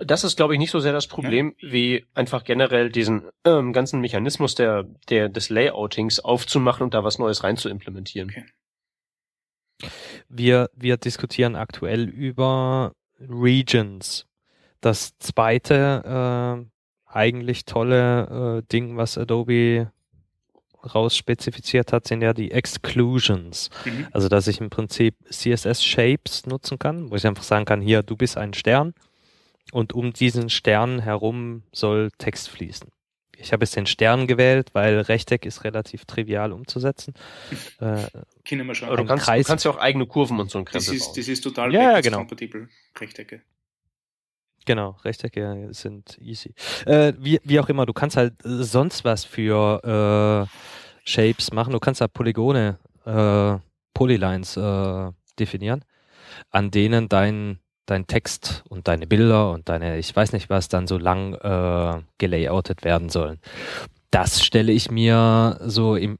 Das ist, glaube ich, nicht so sehr das Problem, wie einfach generell diesen ähm, ganzen Mechanismus der, der, des Layoutings aufzumachen und da was Neues rein zu implementieren. Okay. Wir, wir diskutieren aktuell über Regions. Das zweite äh, eigentlich tolle äh, Ding, was Adobe rausspezifiziert hat, sind ja die Exclusions. Mhm. Also dass ich im Prinzip CSS-Shapes nutzen kann, wo ich einfach sagen kann, hier, du bist ein Stern und um diesen Stern herum soll Text fließen. Ich habe jetzt den Stern gewählt, weil Rechteck ist relativ trivial umzusetzen. Äh, Kennen wir schon. Du kannst, Kreis- du kannst ja auch eigene Kurven und so ein das, ist, bauen. das ist total Ja, genau. kompatibel, Rechtecke. Genau, Rechtecke sind easy. Äh, wie, wie auch immer, du kannst halt sonst was für äh, Shapes machen. Du kannst da Polygone, äh, Polylines äh, definieren, an denen dein, dein Text und deine Bilder und deine, ich weiß nicht was, dann so lang äh, gelayoutet werden sollen. Das stelle ich mir so im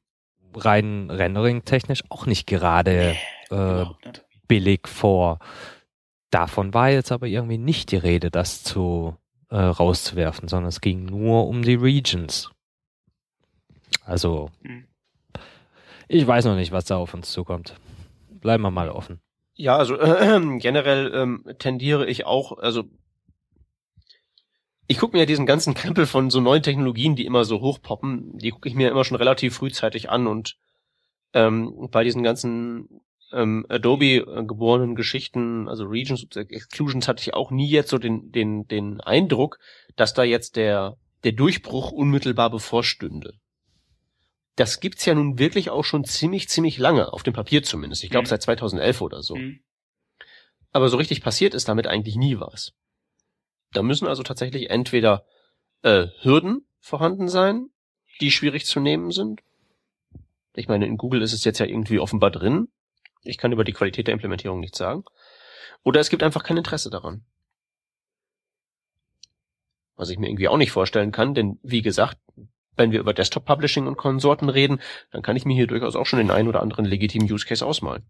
rein Rendering technisch auch nicht gerade äh, nicht. billig vor. Davon war jetzt aber irgendwie nicht die Rede, das zu äh, rauszuwerfen, sondern es ging nur um die Regions. Also, Mhm. ich weiß noch nicht, was da auf uns zukommt. Bleiben wir mal offen. Ja, also äh, generell ähm, tendiere ich auch, also ich gucke mir ja diesen ganzen Krempel von so neuen Technologien, die immer so hochpoppen, die gucke ich mir immer schon relativ frühzeitig an und ähm, bei diesen ganzen ähm, Adobe äh, geborenen Geschichten, also Regions und Exclusions, hatte ich auch nie jetzt so den den den Eindruck, dass da jetzt der der Durchbruch unmittelbar bevorstünde. Das gibt's ja nun wirklich auch schon ziemlich ziemlich lange auf dem Papier zumindest. Ich glaube Mhm. seit 2011 oder so. Mhm. Aber so richtig passiert ist damit eigentlich nie was. Da müssen also tatsächlich entweder äh, Hürden vorhanden sein, die schwierig zu nehmen sind. Ich meine, in Google ist es jetzt ja irgendwie offenbar drin. Ich kann über die Qualität der Implementierung nichts sagen. Oder es gibt einfach kein Interesse daran. Was ich mir irgendwie auch nicht vorstellen kann, denn wie gesagt, wenn wir über Desktop Publishing und Konsorten reden, dann kann ich mir hier durchaus auch schon den einen oder anderen legitimen Use Case ausmalen.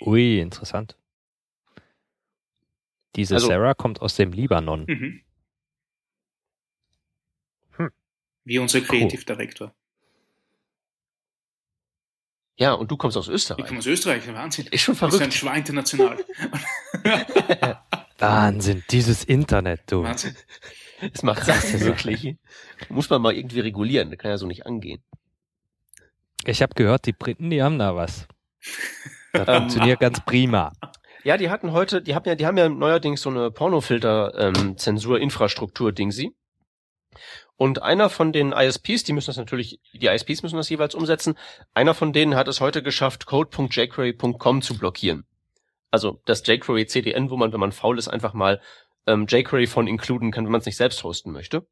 Ui, interessant. Diese Also- Sarah kommt aus dem Libanon. Mhm. Hm. Wie unser Creative Director. Ja, und du kommst aus Ich Österreich. komme aus Österreich, Wahnsinn. Ist schon Das ist ein verrückt. Schwein international. Wahnsinn, dieses Internet, du. Wahnsinn. Es macht das ja wirklich. Muss man mal irgendwie regulieren. Das kann ja so nicht angehen. Ich habe gehört, die Briten, die haben da was. Das Ähm, funktioniert ganz prima. Ja, die hatten heute, die haben ja, die haben ja neuerdings so eine Pornofilter-Zensur-Infrastruktur-Dingsi. Und einer von den ISPs, die müssen das natürlich, die ISPs müssen das jeweils umsetzen. Einer von denen hat es heute geschafft, code.jquery.com zu blockieren. Also das jQuery CDN, wo man, wenn man faul ist, einfach mal ähm, jQuery von includen kann, wenn man es nicht selbst hosten möchte.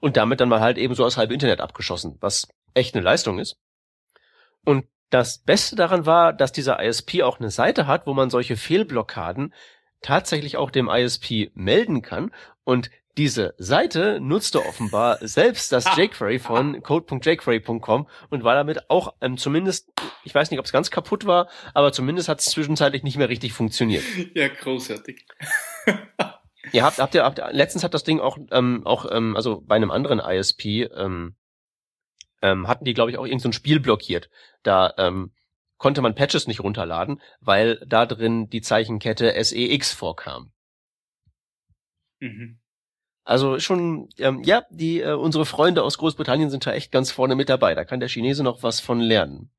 Und damit dann mal halt eben so aus halb Internet abgeschossen, was echt eine Leistung ist. Und das Beste daran war, dass dieser ISP auch eine Seite hat, wo man solche Fehlblockaden tatsächlich auch dem ISP melden kann. Und diese Seite nutzte offenbar selbst das jQuery von code.jquery.com und war damit auch ähm, zumindest, ich weiß nicht, ob es ganz kaputt war, aber zumindest hat es zwischenzeitlich nicht mehr richtig funktioniert. Ja, großartig. Ihr habt, habt ihr, habt, letztens hat das Ding auch, ähm, auch, ähm, also bei einem anderen ISP, ähm, ähm, hatten die, glaube ich, auch irgendein so ein Spiel blockiert. Da ähm, konnte man Patches nicht runterladen, weil da drin die Zeichenkette SEX vorkam. Mhm. Also schon, ähm, ja, die äh, unsere Freunde aus Großbritannien sind da echt ganz vorne mit dabei. Da kann der Chinese noch was von lernen.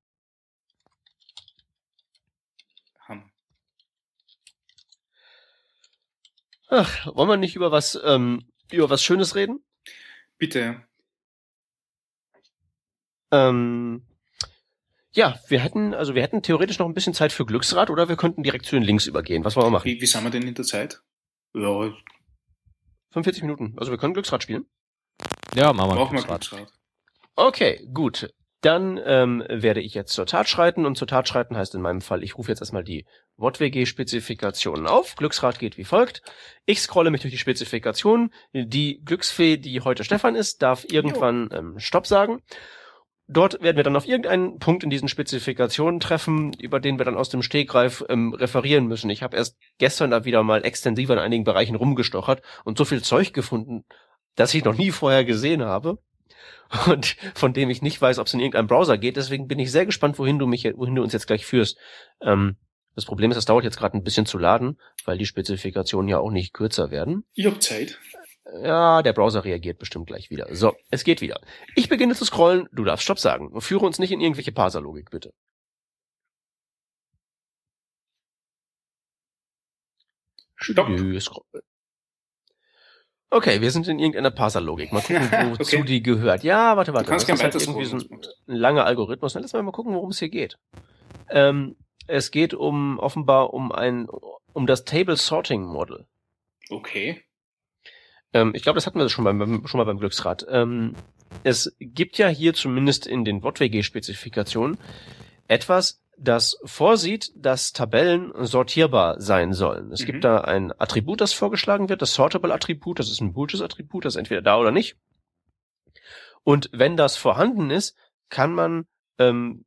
Ach, wollen wir nicht über was ähm, über was Schönes reden? Bitte. Ähm, ja, wir hätten, also wir hätten theoretisch noch ein bisschen Zeit für Glücksrad oder wir könnten direkt zu den Links übergehen. Was wollen wir machen? Wie, wie sind wir denn in der Zeit? Ja, 45 Minuten. Also wir können Glücksrad spielen. Ja, machen wir brauchen Glücksrad. Glücksrad. Okay, gut. Dann ähm, werde ich jetzt zur Tat schreiten und zur Tat schreiten heißt in meinem Fall, ich rufe jetzt erstmal die WOTWG-Spezifikationen auf. Glücksrad geht wie folgt. Ich scrolle mich durch die Spezifikationen. Die Glücksfee, die heute Stefan ist, darf irgendwann ähm, Stopp sagen. Dort werden wir dann auf irgendeinen Punkt in diesen Spezifikationen treffen, über den wir dann aus dem Stegreif ähm, referieren müssen. Ich habe erst gestern da wieder mal extensiv in einigen Bereichen rumgestochert und so viel Zeug gefunden, das ich noch nie vorher gesehen habe und von dem ich nicht weiß, ob es in irgendeinem Browser geht. Deswegen bin ich sehr gespannt, wohin du mich, wohin du uns jetzt gleich führst. Ähm, das Problem ist, es dauert jetzt gerade ein bisschen zu laden, weil die Spezifikationen ja auch nicht kürzer werden. Ich hab Zeit. Ja, der Browser reagiert bestimmt gleich wieder. So, es geht wieder. Ich beginne zu scrollen, du darfst Stopp sagen. Führe uns nicht in irgendwelche Parserlogik, bitte. Stopp. Nö, scroll- Okay, wir sind in irgendeiner Parserlogik. Mal gucken, wozu Okay. die gehört. Ja, warte, Du warte. kannst das ist halt irgendwie so ein, ein langer Algorithmus. Na, lass mal mal gucken, worum es hier geht. Ähm, es geht um offenbar um ein um das Table Sorting Model. Okay. Ähm, ich glaube, das hatten wir schon, beim, schon mal beim Glücksrad. Ähm, es gibt ja hier zumindest in den WOTWG-Spezifikationen etwas, das vorsieht, dass Tabellen sortierbar sein sollen. Es Mhm. gibt da ein Attribut, das vorgeschlagen wird, das Sortable-Attribut, das ist ein boolsches Attribut, das ist entweder da oder nicht. Und wenn das vorhanden ist, kann man ähm,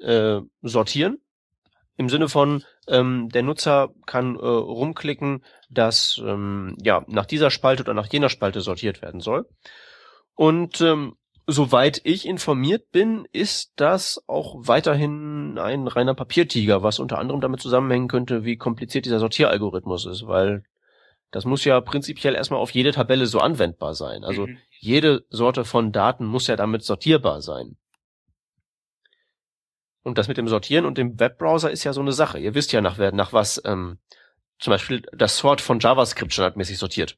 äh, sortieren. Im Sinne von, ähm, der Nutzer kann äh, rumklicken, dass ähm, ja nach dieser Spalte oder nach jener Spalte sortiert werden soll. Und ähm, soweit ich informiert bin, ist das auch weiterhin ein reiner Papiertiger, was unter anderem damit zusammenhängen könnte, wie kompliziert dieser Sortieralgorithmus ist, weil das muss ja prinzipiell erstmal auf jede Tabelle so anwendbar sein. Also Mhm. jede Sorte von Daten muss ja damit sortierbar sein. Und das mit dem Sortieren und dem Webbrowser ist ja so eine Sache. Ihr wisst ja nach, nach was ähm, zum Beispiel das Sort von JavaScript standardmäßig sortiert.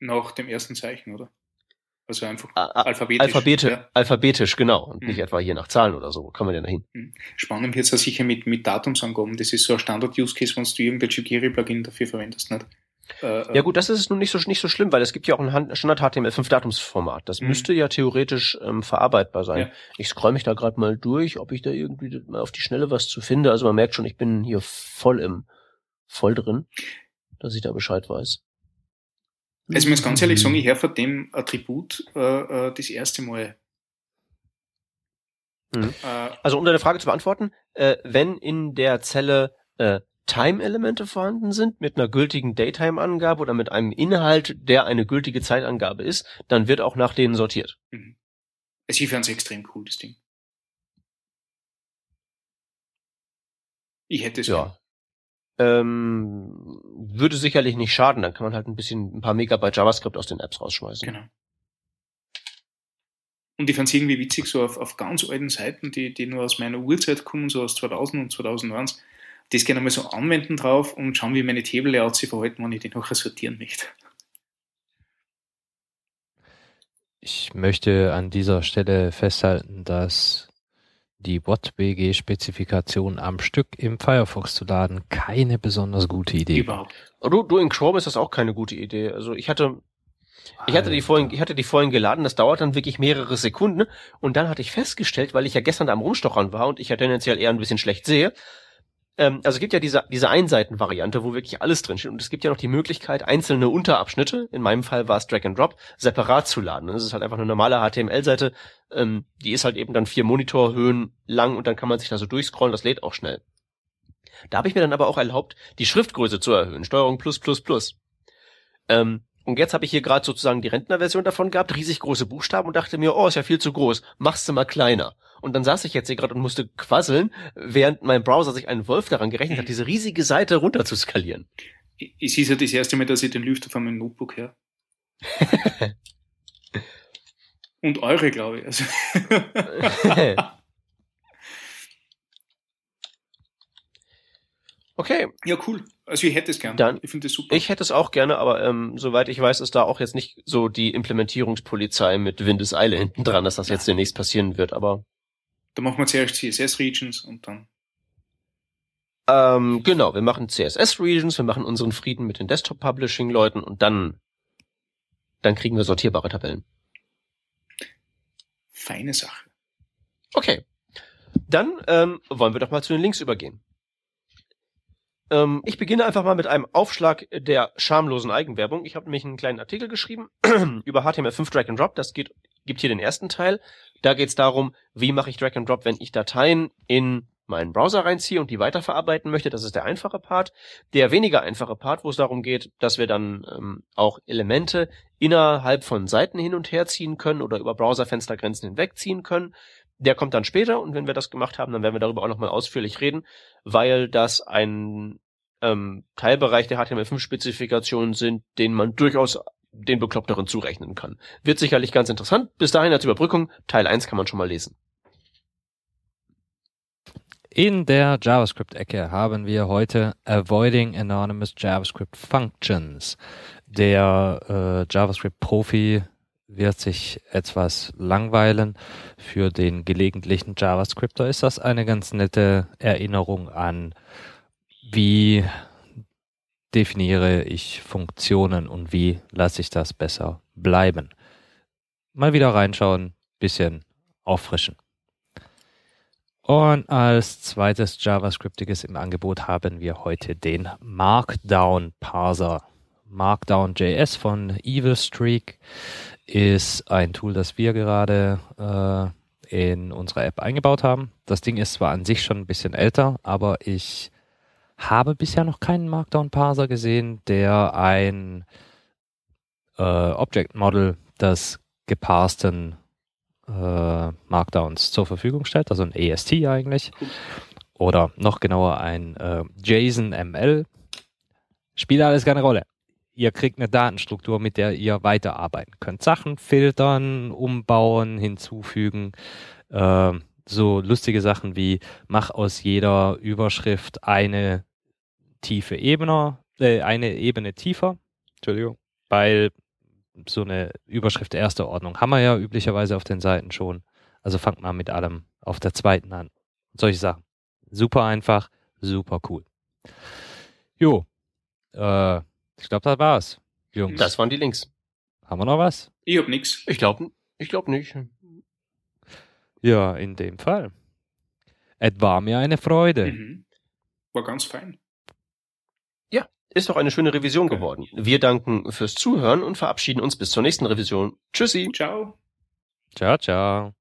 Nach dem ersten Zeichen, oder? Also einfach alphabetisch. Alphabete, Ja. alphabetisch, genau. Und nicht Mhm. etwa hier nach Zahlen oder so. Wo kann man denn da hin? Spannend wird's ja sicher mit, mit Datumsangaben. Das ist so ein Standard-Use-Case, wenn du irgendein Jquery-Plugin dafür verwendest, nicht? Äh, Ja gut, das ist nun nicht so, nicht so schlimm, weil es gibt ja auch ein Han- Standard HTML5 Datumsformat. Das Mhm. müsste ja theoretisch ähm, verarbeitbar sein. Ja. Ich scroll mich da gerade mal durch, ob ich da irgendwie mal auf die Schnelle was zu finde. Also man merkt schon, ich bin hier voll im, voll drin, dass ich da Bescheid weiß. Also ich muss ganz ehrlich sagen, ich höre von dem Attribut äh, äh, das erste Mal. Mhm. Äh, Also um deine Frage zu beantworten, äh, wenn in der Zelle äh, Time-Elemente vorhanden sind mit einer gültigen Daytime-Angabe oder mit einem Inhalt, der eine gültige Zeitangabe ist, dann wird auch nach denen sortiert. also ich fand es extrem cool, das Ding. Ich hätte es Ja. Ähm, würde sicherlich nicht schaden, dann kann man halt ein bisschen, ein paar Megabyte JavaScript aus den Apps rausschmeißen. Genau. Und ich fand es irgendwie witzig, so auf, auf ganz alten Seiten, die, die nur aus meiner Urzeit kommen, so aus 2000 und 2001, das gerne mal so anwenden drauf und schauen, wie meine Table-Layouts sich verhalten, wenn ich die nachher sortieren möchte. Ich möchte an dieser Stelle festhalten, dass die WOT-BG-Spezifikation am Stück im Firefox zu laden keine besonders gute Idee. Überhaupt. Du, du in Chrome ist das auch keine gute Idee. Also ich hatte, ich hatte die vorhin, ich hatte die vorhin geladen, das dauert dann wirklich mehrere Sekunden und dann hatte ich festgestellt, weil ich ja gestern da am Rumstochern war und ich ja tendenziell eher ein bisschen schlecht sehe, ähm, also es gibt ja diese, diese Einseiten-Variante, wo wirklich alles drinsteht und es gibt ja noch die Möglichkeit, einzelne Unterabschnitte, in meinem Fall war es Drag and Drop, separat zu laden. Das ist halt einfach eine normale HTML-Seite, ähm, die ist halt eben dann vier Monitorhöhen lang und dann kann man sich da so durchscrollen, das lädt auch schnell. Da habe ich mir dann aber auch erlaubt, die Schriftgröße zu erhöhen, Steuerung plus plus plus. Ähm, und jetzt habe ich hier gerade sozusagen die Rentnerversion davon gehabt, riesig große Buchstaben und dachte mir, oh, ist ja viel zu groß, machst du mal kleiner. Und dann saß ich jetzt hier gerade und musste quasseln, während mein Browser sich einen Wolf daran gerechnet hat, diese riesige Seite runter zu skalieren. Es ist ja das erste Mal, dass ich den Lüfter von meinem Notebook her. Und eure, glaube ich. Also. okay, ja, cool. Also ich hätte es gern. Dann- ich finde das super. ich hätte es auch gerne, aber ähm, soweit ich weiß, ist da auch jetzt nicht so die Implementierungspolizei mit Windeseile hinten dran, dass das jetzt demnächst passieren wird, aber da machen wir zuerst CSS-Regions und dann. Ähm, genau, wir machen CSS-Regions, wir machen unseren Frieden mit den Desktop-Publishing-Leuten und dann, dann kriegen wir sortierbare Tabellen. Feine Sache. Okay. Dann ähm, wollen wir doch mal zu den Links übergehen. Ähm, ich beginne einfach mal mit einem Aufschlag der schamlosen Eigenwerbung. Ich habe nämlich einen kleinen Artikel geschrieben über HTML5 Drag and Drop. Das geht, gibt hier den ersten Teil. Da geht es darum, wie mache ich Drag and Drop, wenn ich Dateien in meinen Browser reinziehe und die weiterverarbeiten möchte. Das ist der einfache Part. Der weniger einfache Part, wo es darum geht, dass wir dann ähm, auch Elemente innerhalb von Seiten hin und her ziehen können oder über Browserfenstergrenzen hinwegziehen können. Der kommt dann später und wenn wir das gemacht haben, dann werden wir darüber auch nochmal ausführlich reden, weil das ein ähm, Teilbereich der HTML5-Spezifikationen sind, den man durchaus den Bekloppteren zurechnen kann. Wird sicherlich ganz interessant. Bis dahin als Überbrückung, Teil 1 kann man schon mal lesen. In der JavaScript-Ecke haben wir heute Avoiding Anonymous JavaScript Functions. Der äh, JavaScript-Profi wird sich etwas langweilen. Für den gelegentlichen JavaScripter ist das eine ganz nette Erinnerung an, wie definiere ich Funktionen und wie lasse ich das besser bleiben. Mal wieder reinschauen, bisschen auffrischen. Und als zweites JavaScriptiges im Angebot haben wir heute den Markdown Parser. Markdown.js von Evil Streak ist ein Tool, das wir gerade äh, in unserer App eingebaut haben. Das Ding ist zwar an sich schon ein bisschen älter, aber ich habe bisher noch keinen Markdown Parser gesehen, der ein äh, Object Model des geparsten äh, Markdowns zur Verfügung stellt, also ein AST eigentlich. Oder noch genauer ein äh, JSON ML. Spielt alles keine Rolle. Ihr kriegt eine Datenstruktur, mit der ihr weiterarbeiten könnt. Sachen filtern, umbauen, hinzufügen. Äh, so lustige Sachen wie mach aus jeder Überschrift eine tiefe Ebene, äh, eine Ebene tiefer. Entschuldigung. Weil so eine Überschrift erster Ordnung haben wir ja üblicherweise auf den Seiten schon. Also fangt mal mit allem auf der zweiten an. Solche Sachen. Super einfach, super cool. Jo, äh, ich glaube, das war's, Jungs. Das waren die Links. Haben wir noch was? Ich hab nix. Ich glaube ich glaub nicht. Ja, in dem Fall. Es war mir eine Freude. Mhm. War ganz fein. Ist doch eine schöne Revision geworden. Wir danken fürs Zuhören und verabschieden uns bis zur nächsten Revision. Tschüssi. Ciao. Ciao, ciao.